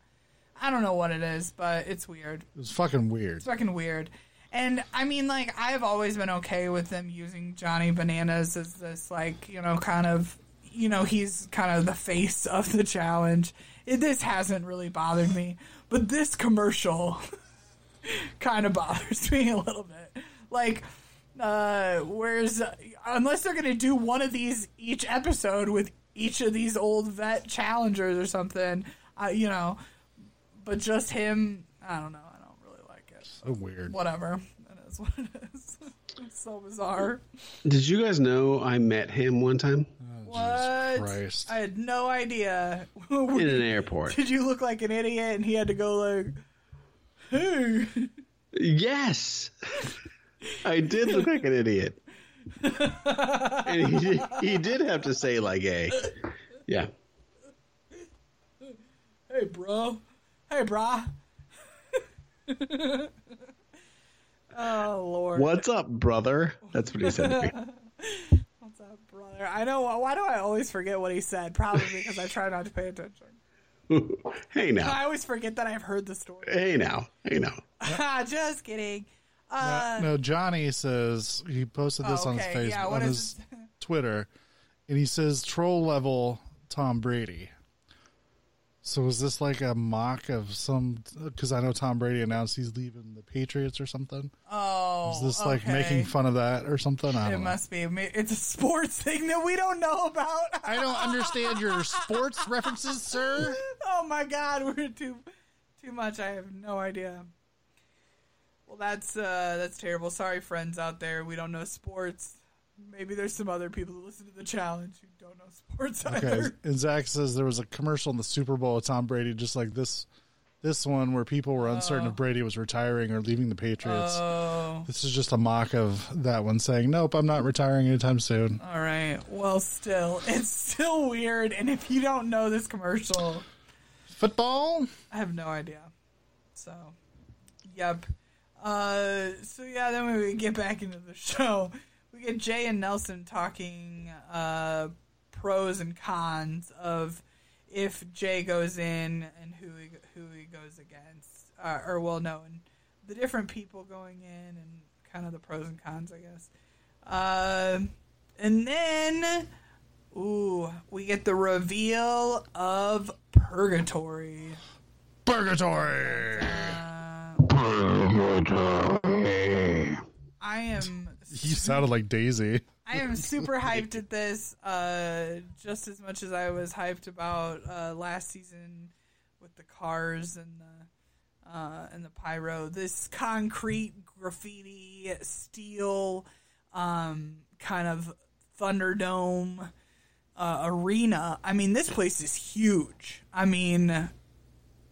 I don't know what it is, but it's weird. It's fucking weird. It's fucking weird. And I mean, like, I've always been okay with them using Johnny Bananas as this, like, you know, kind of, you know, he's kind of the face of the challenge. It, this hasn't really bothered me, but this commercial kind of bothers me a little bit. Like, uh, where's unless they're gonna do one of these each episode with each of these old vet challengers or something, uh, you know, but just him, I don't know. I don't really like it So weird. whatever. That is what it is. It's so bizarre. Did you guys know I met him one time oh, What? Christ. I had no idea. in an airport? Did you look like an idiot and he had to go like, hey? yes, I did look like an idiot. and he did, he did have to say like a, yeah. Hey, bro. Hey, brah. Oh, Lord. What's up, brother? That's what he said to me. What's up, brother? I know. Why do I always forget what he said? Probably because I try not to pay attention. hey now. I always forget that I've heard the story. hey now, hey now. Just kidding. No, Uh, no, Johnny says he posted this Oh, on his. Facebook Yeah, on his? Twitter, and he says troll level Tom Brady. So is this like a mock of some? Because I know Tom Brady announced he's leaving the Patriots or something. oh, Is this like okay. making fun of that or something? I It don't know. must be. It's a sports thing that we don't know about. I don't understand your sports references, sir. oh my god, we're too too much. I have no idea. Well, that's uh that's terrible. Sorry, friends out there. We don't know sports. Maybe there's some other people who listen to the challenge who don't know sports Okay, either. and Zach says there was a commercial in the Super Bowl with Tom Brady, just like this, this one where people were uncertain if Brady was retiring or leaving the Patriots. Oh, This is just a mock of that one saying, "Nope, I'm not retiring anytime soon." all right. Well, still, it's still weird. And if you don't know this commercial, Football. I have no idea. So, yep. Uh, so yeah, then we get back into the show, we get Jay and Nelson talking uh, pros and cons of if Jay goes in and who he, who he goes against, uh, or well, no, and the different people going in and kind of the pros and cons, I guess. Uh, and then, ooh, we get the reveal of Purgatory. Purgatory. I am You sounded like Daisy. I am super hyped at this, uh, just as much as I was hyped about uh, last season with the cars and the uh, and the pyro. This concrete graffiti steel um, kind of Thunderdome uh, arena. I mean, this place is huge. I mean,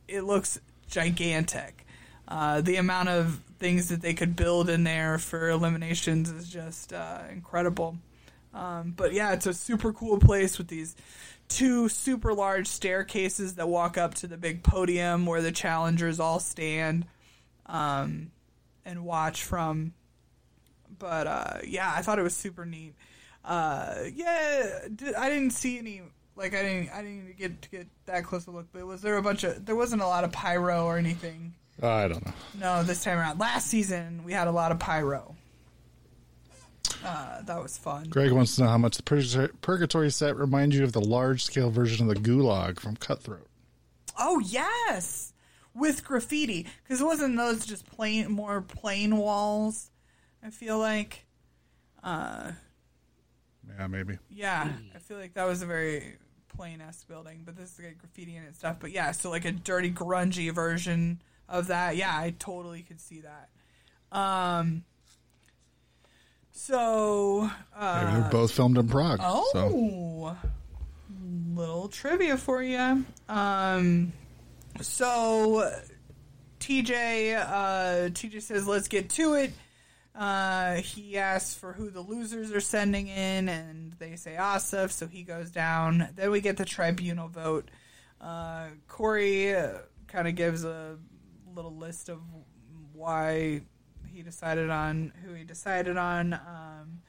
it looks gigantic. Uh, the amount of things that they could build in there for eliminations is just uh, incredible. Um, but yeah, it's a super cool place with these two super large staircases that walk up to the big podium where the challengers all stand um, and watch from. But uh, yeah, I thought it was super neat. Uh, yeah, I didn't see any like I didn't I didn't get to get that close a look. But was there a bunch of there wasn't a lot of pyro or anything? I don't know. No, this time around. Last season we had a lot of pyro. Uh, that was fun. Greg wants to know how much the Purgatory- Purgatory set reminds you of the large-scale version of the Gulag from Cutthroat. Oh yes, with graffiti because it wasn't those just plain more plain walls? I feel like, uh, Yeah, maybe. yeah, I feel like that was a very plain ass building, but this is like graffiti and stuff. But yeah, so like a dirty, grungy version of that. Yeah, I totally could see that. Um, so uh, they're both filmed in Prague. Oh, So. little trivia for you. Um, so TJ, uh, TJ says, "Let's get to it." Uh, he asks for who the losers are sending in, and they say Asaf, so he goes down. Then we get the tribunal vote. Uh, Cory uh, kind of gives a little list of why he decided on who he decided on. Um,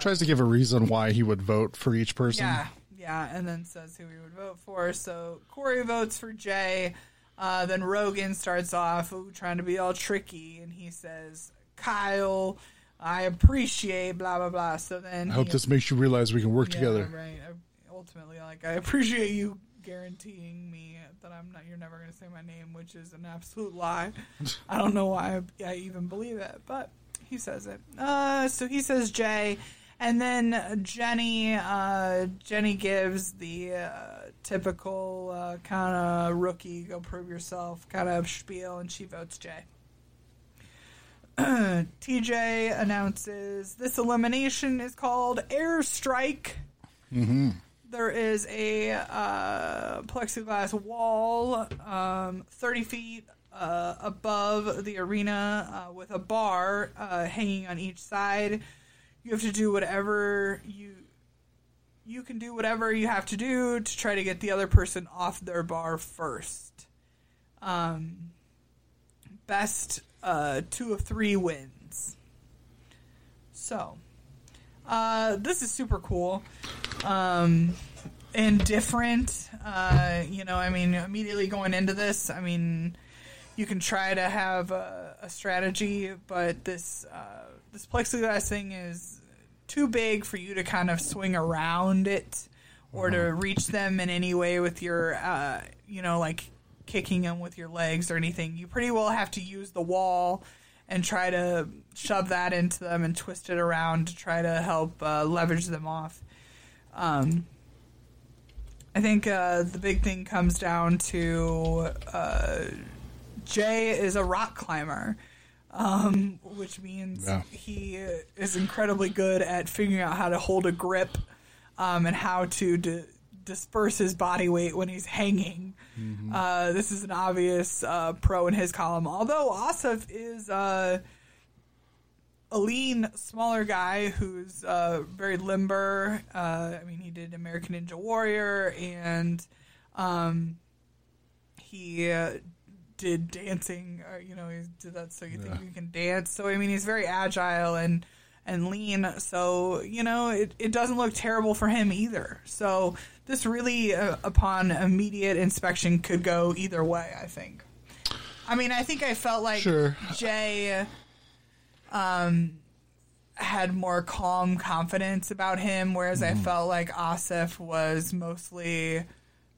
Tries to give a reason why he would vote for each person. yeah, yeah, and then says who he would vote for. So Cory votes for Jay. Uh, then Rogan starts off ooh, trying to be all tricky, and he says, "Kyle, I appreciate blah blah blah." So then I hope he- this makes you realize we can work yeah, together. Right. I, ultimately, like I appreciate you guaranteeing me that I'm not. You're never going to say my name, which is an absolute lie. I don't know why I, I even believe it, but he says it. Uh, so he says Jay, and then Jenny. Uh, Jenny gives the uh, typical uh, kind of rookie, go prove yourself kind of spiel, and she votes Jay. TJ announces this elimination is called Airstrike. There is a uh, plexiglass wall um, 30 feet uh, above the arena uh, with a bar uh, hanging on each side. you have to do whatever you you can do whatever you have to do to try to get the other person off their bar first. Um, best uh, two of three wins. So, uh, this is super cool um, and different. Uh, you know, I mean, immediately going into this, I mean, you can try to have a, a strategy, but this uh, this plexiglass thing is too big for you to kind of swing around it or to reach them in any way with your, uh, you know, like kicking them with your legs or anything. You pretty well have to use the wall and try to shove that into them and twist it around to try to help uh, leverage them off. Um, I think uh, the big thing comes down to uh, Jay is a rock climber, um, which means Yeah. he is incredibly good at figuring out how to hold a grip um, and how to di- disperse his body weight when he's hanging. Uh, this is an obvious uh, pro in his column. Although Asaf is uh, a lean, smaller guy who's uh, very limber. Uh, I mean, he did American Ninja Warrior, and um, he uh, did dancing. You know, he did that so you think you can dance. So I mean, he's very agile and and lean. So you know, it, it doesn't look terrible for him either. So this really, uh, upon immediate inspection, could go either way. I think. I mean, I think I felt like Sure. Jay um, had more calm confidence about him, whereas I felt like Asaf was mostly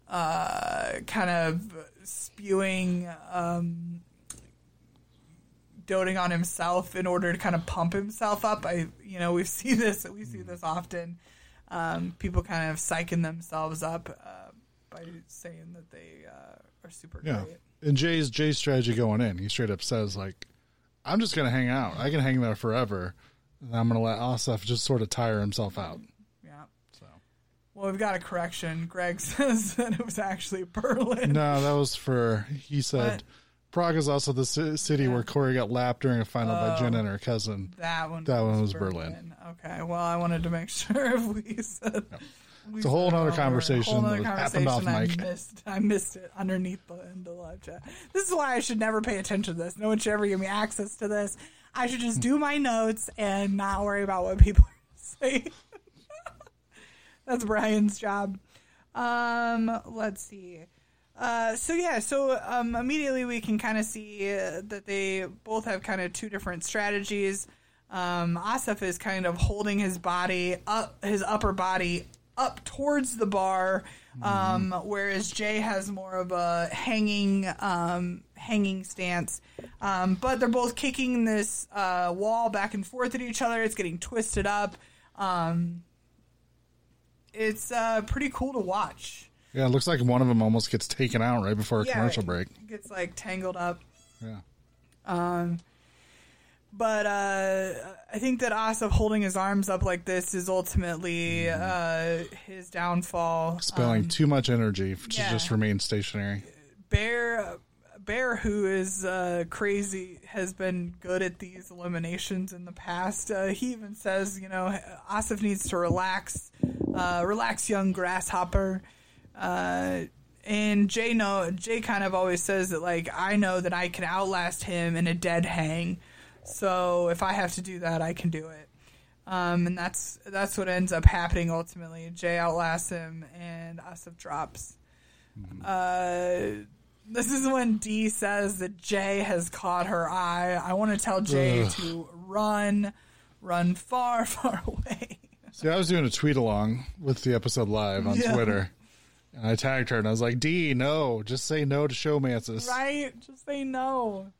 uh, kind of spewing, um, doting on himself in order to kind of pump himself up. I, you know, we see this, we see this often. Um, people kind of psyching themselves up uh, by saying that they uh, are super Yeah. great. And Jay's Jay's strategy going in, he straight up says like, "I'm just gonna hang out. I can hang there forever. And I'm gonna let Asaf just sort of tire himself out." Yeah. So Well, we've got a correction. Greg says that it was actually Berlin. no, that was for he said. What? Prague is also the ci- city where Cory got lapped during a final by Jen and her cousin. That one. That one was Berlin. Okay. Well, I wanted to make sure if we said. It's a whole other conversation Whole that happened off. I mic. missed. I missed it underneath the, in the live chat. This is why I should never pay attention to this. No one should ever give me access to this. I should just do my notes and not worry about what people say. That's Brian's job. Um, let's see. Uh, so yeah, so um, immediately we can kind of see uh, that they both have kind of two different strategies. Um, Asaf is kind of holding his body up, his upper body up towards the bar, um, whereas Jay has more of a hanging, um, hanging stance. Um, but they're both kicking this uh, wall back and forth at each other. It's getting twisted up. Um, it's uh, pretty cool to watch. Yeah, it looks like one of them almost gets taken out right before a commercial it break. Gets like tangled up. Yeah. Um, But uh, I think that Asaf holding his arms up like this is ultimately uh, his downfall. Spelling too much energy to Um, yeah. just remain stationary. Bear, Bear, who is uh, crazy, has been good at these eliminations in the past. Uh, he even says, you know, Asaf needs to relax, uh, relax, young grasshopper. Uh, and Jay know Jay kind of always says that like I know that I can outlast him in a dead hang, so if I have to do that, I can do it. Um, and that's that's what ends up happening ultimately. Jay outlasts him, and Asaf drops. Uh, this is when D says that Jay has caught her eye. I want to tell Jay Ugh. to run, run far, far away. See, I was doing a tweet along with the episode live on Yeah. Twitter, and I tagged her and I was like, "D, no, just say no to showmances." Right? Just say no.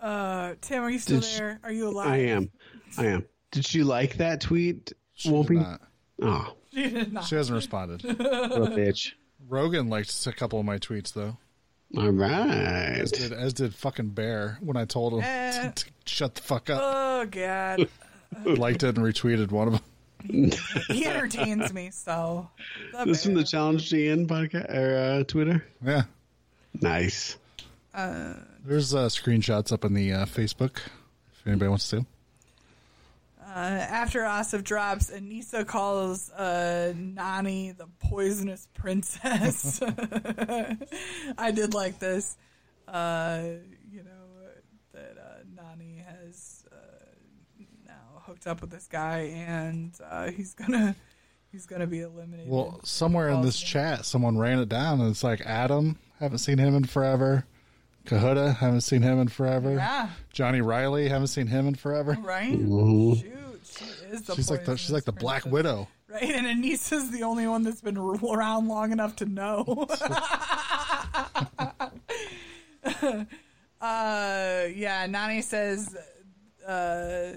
Uh, Tim, are you still Did she- there? Are you alive? I am. I am. Did you like that tweet, She did Wolfie? not. Oh, She did not. She hasn't responded. what a bitch. Rogan liked a couple of my tweets though, All right. as did, as did fucking Bear when I told him Eh. to, to shut the fuck up. Oh God, Liked it and retweeted one of them. he entertains me so. The This from the. Challenge GN podcast or uh, Twitter. Yeah, Nice. there's uh, screenshots up in the uh, Facebook if anybody wants to. after Asaf drops, Aneesa calls uh, Nany the poisonous princess. I did like this. Uh, you know that uh, Nany has uh, now hooked up with this guy, and uh, he's gonna he's gonna be eliminated. Well, somewhere in this chat, someone ran it down, and it's like Adam, haven't seen him in forever. Kahuta, haven't seen him in forever. Yeah. Johnny Reilly, haven't seen him in forever. right? Shoot, she is the She's like the she's like the poisonous Black princess. Widow. Right, and Aneesa's the only one that's been around long enough to know. uh, yeah, Nany says, uh,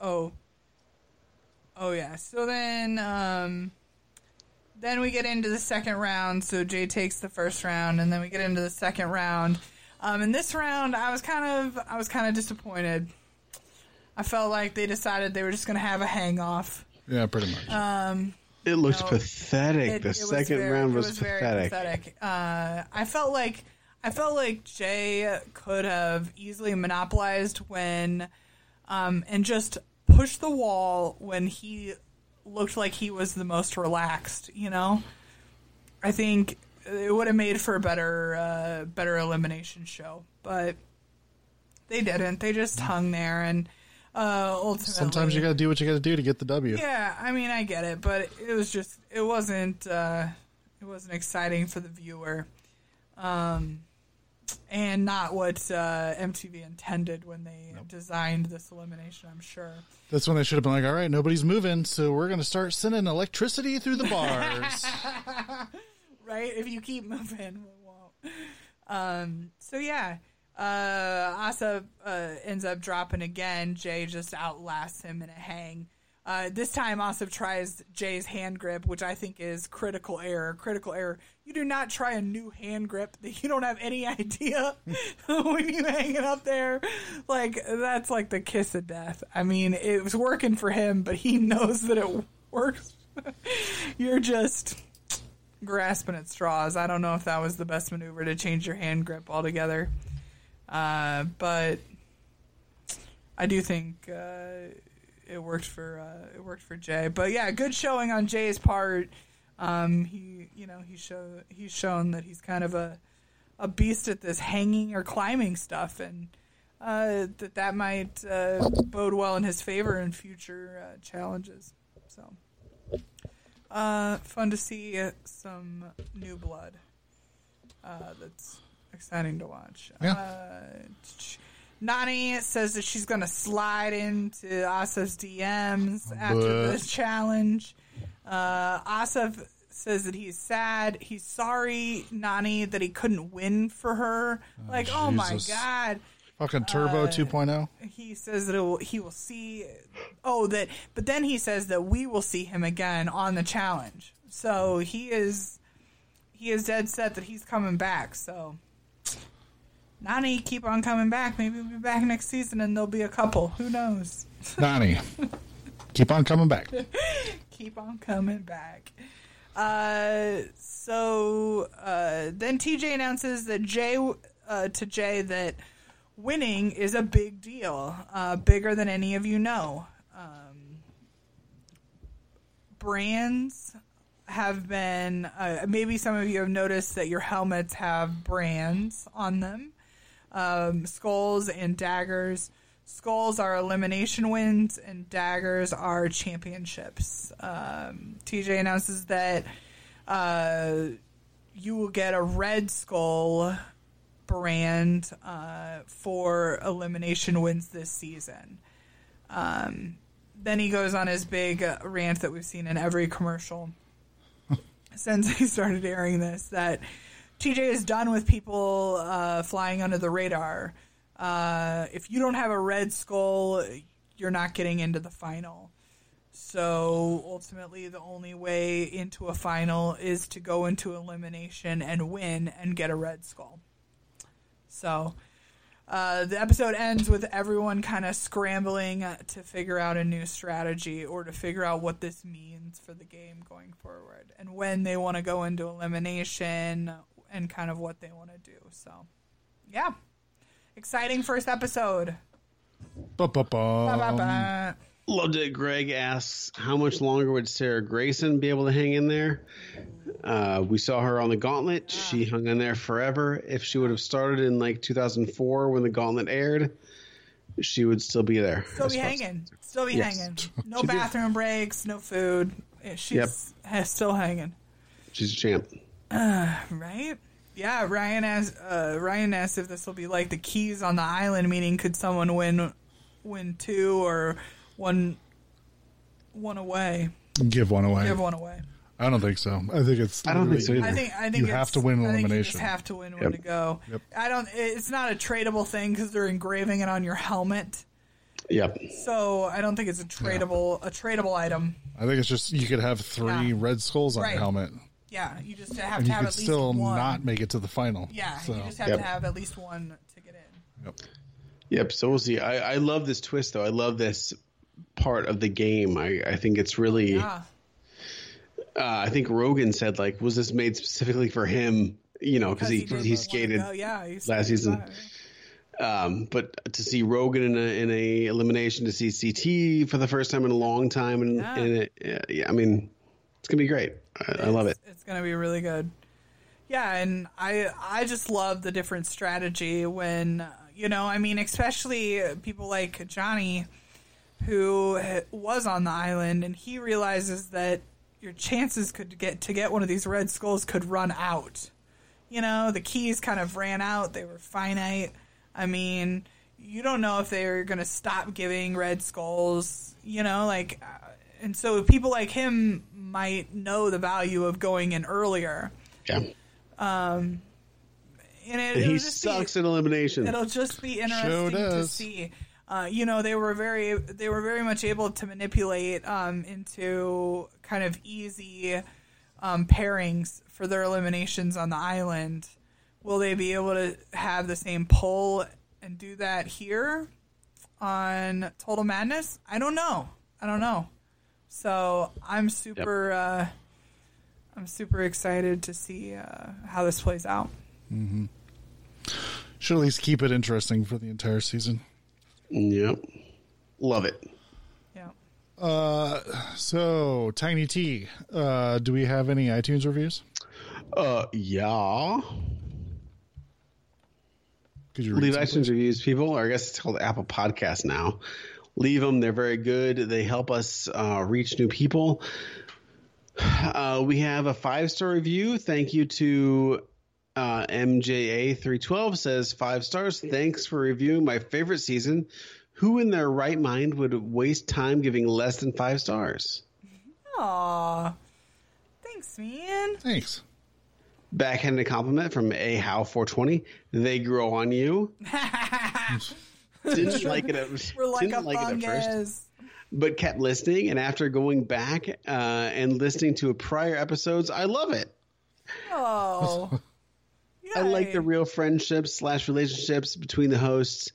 oh, oh yeah. So then, um, then we get into the second round. So Jay takes the first round, and then we get into the second round. Um, in this round, I was kind of, I was kind of disappointed. I felt like they decided they were just going to have a hang off. Yeah, pretty much. Um It looked No, pathetic. It- the it was second very- round it was, very pathetic. pathetic. Uh, I felt like I felt like Jay could have easily monopolized when, um, and just pushed the wall when he looked like he was the most relaxed. You know, I think it would have made for a better, uh, better elimination show, but they didn't. They just hung there and. Uh, ultimately, Sometimes you got to do what you got to do to get the W. yeah, I mean, I get it, but it was just it wasn't uh, it wasn't exciting for the viewer, um, and not what uh, MTV intended when they designed this elimination. I'm sure. That's when they should have been like, all right, nobody's moving, so we're going to start sending electricity through the bars. right? If you keep moving, we won't. Um, so yeah, uh, Asa uh, ends up dropping again. Jay just outlasts him in a hang. Uh, this time, Asaf tries Jay's hand grip, which I think is critical error. Critical error. You do not try a new hand grip that you don't have any idea when you hang it up there. Like that's like the kiss of death. I mean, it was working for him, but he knows that it works. You're just grasping at straws. I don't know if that was the best maneuver to change your hand grip altogether. Uh, but I do think uh, it worked for uh, it worked for Jay. But yeah, good showing on Jay's part. Um, he you know he show he's shown that he's kind of a a beast at this hanging or climbing stuff, and uh, that that might uh, bode well in his favor in future uh, challenges. So. Uh, fun to see some new blood. Uh, that's exciting to watch. Yeah. Nany says that she's going to slide into Asa's DMs after But- this challenge. Uh, Asaf says that he's sad. He's sorry, Nany, that he couldn't win for her. like, oh my god Fucking Turbo oh? Uh, 2.0. he says that will, he will see oh that but then he says that we will see him again on the challenge so he is he is dead set that he's coming back so Nany keep on coming back. Maybe we'll be back next season and there'll be a couple. Who knows? Nany, keep on coming back. keep on coming back. Uh so uh then TJ announces that Jay uh to Jay that winning is a big deal, uh, bigger than any of you know. Um, brands have been, uh, maybe some of you have noticed that your helmets have brands on them um, skulls and daggers. Skulls are elimination wins, and daggers are championships. Um, TJ announces that uh, you will get a red skull brand uh, for elimination wins this season. Um, then he goes on his big rant that we've seen in every commercial since he started airing this that TJ is done with people uh, flying under the radar. Uh, if you don't have a red skull, you're not getting into the final. So ultimately, the only way into a final is to go into elimination and win and get a red skull. So uh, the episode ends with everyone kind of scrambling to figure out a new strategy or to figure out what this means for the game going forward and when they want to go into elimination and kind of what they want to do. So, yeah. Exciting first episode. Ba-ba-ba. Loved it. Greg asks, how much longer would Sarah Greyson be able to hang in there? Uh, we saw her on the Gauntlet. She hung in there forever. If she would have started in like 2004 when the Gauntlet aired, she would still be there. Still be far as- hanging. Still be Yes. hanging. No She did. bathroom breaks. No food. She's Yep. still hanging. She's a champ. Right? Yeah, Ryan asked. Uh, Ryan asked if this will be like the keys on the island, meaning could someone win, win two or one, one away, Give one away. give one away. I don't think so. I think it's. I don't think so either. I think I think You have to win I think you just have to win one Yep. to go. Yep. I don't. It's not a tradable thing because they're engraving it on your helmet. Yep. So I don't think it's a tradable a tradable item. I think it's just you could have three Yeah. red skulls on Right. your helmet, Yeah, you just have and to have could at least still one. not make it to the final. Yeah, So, you just have Yep. to have at least one to get in. yep. Yep. So we'll see. I, I love this twist, though. I love this part of the game. I, I think it's really. Yeah, Uh, I think Rogan said, like, was this made specifically for him? You know, because he, didn't he, skated. Yeah, he last season. Um, but to see Rogan in a, in a elimination, to see CT for the first time in a long time, and, Yeah. and it, yeah, yeah, I mean, it's gonna be great. I, I love it. It's, it's gonna be really good. Yeah, and I I just love the different strategy when you know I mean especially people like Johnny, who was on the island and he realizes that your chances could get to get one of these red skulls could run out. You know the keys kind of ran out; they were finite. I mean, you don't know if they're going to stop giving red skulls. You know, like, uh, and so people like him might know the value of going in earlier. Yeah, And it, and it'll he sucks Be, at elimination. it'll just be interesting to see. Uh, you know, they were very they were very much able to manipulate um, into kind of easy um, pairings for their eliminations on the island. Will they be able to have the same pull and do that here on Total Madness? I don't know. I don't know. So I'm super. Uh, I'm super excited to see uh, how this plays out. Mm-hmm. Should at least keep it interesting for the entire season. Yep, love it. Yeah. Uh, so, Tiny T, uh, do we have any iTunes reviews? Uh, yeah. Could you read Leave some, iTunes reviews, people, or I guess it's called Apple Podcast now. Leave them; they're very good. They help us uh, reach new people. Uh, we have a five star review. Thank you to uh, MJA312 says five stars. Thanks for reviewing my favorite season. Who in their right mind would waste time giving less than five stars? Aw. Thanks, man. Thanks. Backhanded compliment from A How 420. They grow on you. didn't like it at, like didn't a like it at first. but kept listening. And after going back uh, and listening to prior episodes, I love it. Oh. I like the real friendships slash relationships between the hosts,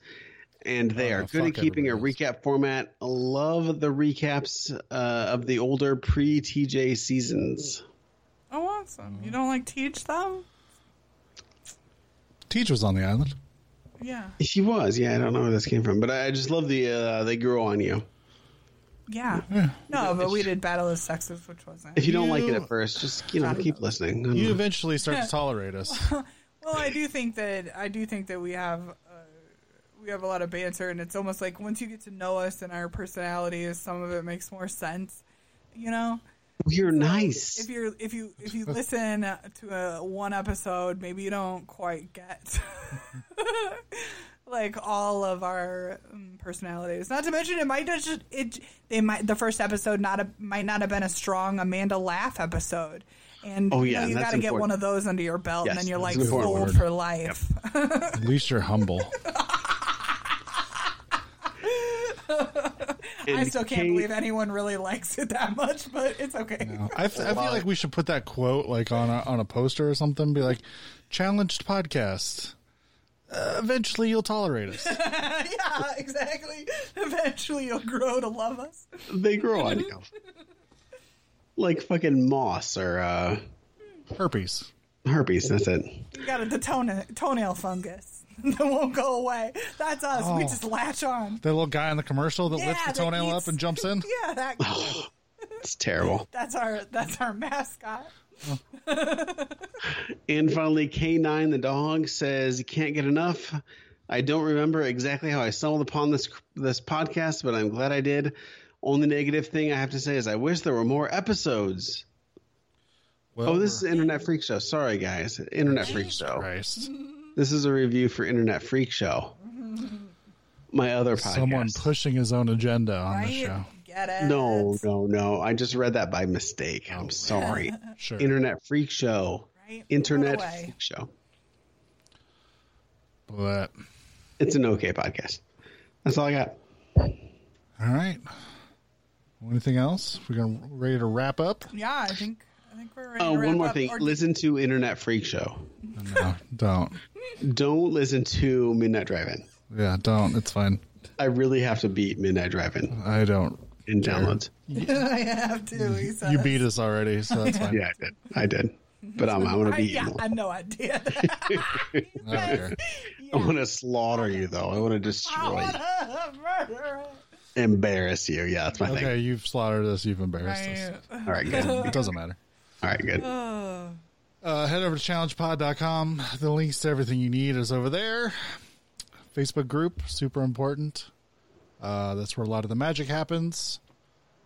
and they Oh, are good at keeping a everybody recap format. Love the recaps uh, of the older pre TJ seasons. Oh, awesome. You don't like Teach, them? Teach was on the island. Yeah. She was, yeah. I don't know where this came from, but I just love the uh, they grow on you. Yeah. Yeah. No, but we did Battle of Sexes, which wasn't. If you don't like it at first, just you know keep listening. You know. eventually start to tolerate us. Well, I do think that I do think that we have uh, we have a lot of banter, and it's almost like once you get to know us and our personalities, some of it makes more sense. You know, You're So nice. If you're if you if you listen to a one episode, maybe you don't quite get like all of our um, personalities. Not to mention, it might just it they might the first episode not a, might not have been a strong Amanda laugh episode. And Oh, you yeah, know, you got to get one of those under your belt, and then you're like an sold for life. At least you're humble. I still can't Kate- believe anyone really likes it that much, but it's okay. I, f- I feel like we should put that quote like on a, on a poster or something. Be like, challenged podcast. Uh, eventually, you'll tolerate us. yeah, exactly. Eventually, you'll grow to love us. They grow on you. Like fucking moss or uh, Herpes. herpes. That's it. You got a the tone, toenail fungus. that won't go away. That's us. We Oh. just latch on. The little guy in the commercial that Yeah, lifts the that toenail eats- up and jumps in. Yeah, that. It's terrible. That's our that's our mascot. And finally, K9 the dog says, "You can't get enough." I don't remember exactly how I stumbled upon this this podcast, but I'm glad I did. Only negative thing I have to say is I wish there were more episodes. Well, Oh, this is Internet Freak Show. Sorry, guys. Internet Freak Show. Christ. This is a review for Internet Freak Show. My other podcast. Someone pushing his own agenda on the show. Get it? No, no, no. I just read that by mistake. I'm sorry. Sure. Internet Freak Show. Right? Internet Throw it away. Freak Show. But It's an okay podcast. That's all I got. all right. Anything else? We're gonna ready to wrap up? Yeah, I think I think we're ready. Oh, to wrap one more up. thing. Or- Listen to Internet Freak Show. No, don't. Don't listen to Midnight Drive-In. Yeah, don't. It's fine. I really have to beat Midnight Drive-In I don't. In downloads. I have to. He says. You beat us already, so that's fine. Yeah, I did. I did. But I'm, I'm going to I, beat yeah, you. I know I did. I don't. I want to slaughter you, though. I want to I destroy want you. to murder. Embarrass you. Yeah, that's my Okay, thing. you've slaughtered us. You've embarrassed us. All right, good. It doesn't matter. All right, good. Uh, head over to challengepod.com. The links to everything you need is over there. Facebook group, super important. Uh, that's where a lot of the magic happens.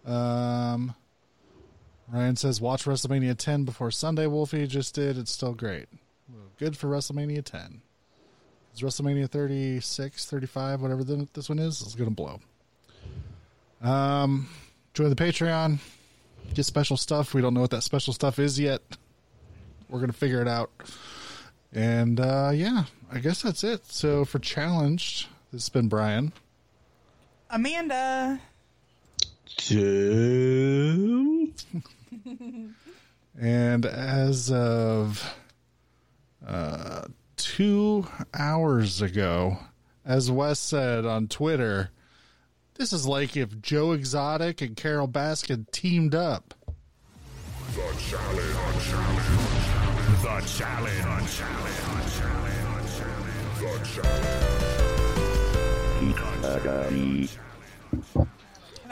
Um, Ryan says, watch WrestleMania 10 before Sunday. Wolfie just did. It's still great. Good for WrestleMania 10. Is WrestleMania 36, 35, whatever the, this one is, is going to blow. Um, join the Patreon. Get special stuff. We don't know what that special stuff is yet. We're going to figure it out. And uh, yeah, I guess that's it. So for Challenged, this has been Brian. Amanda. Two. And as of uh, two hours ago, as Wes said on Twitter, this is like if Joe Exotic and Carole Baskin teamed up. The challenge. The challenge. The challenge. The challenge. Beat um, Academy.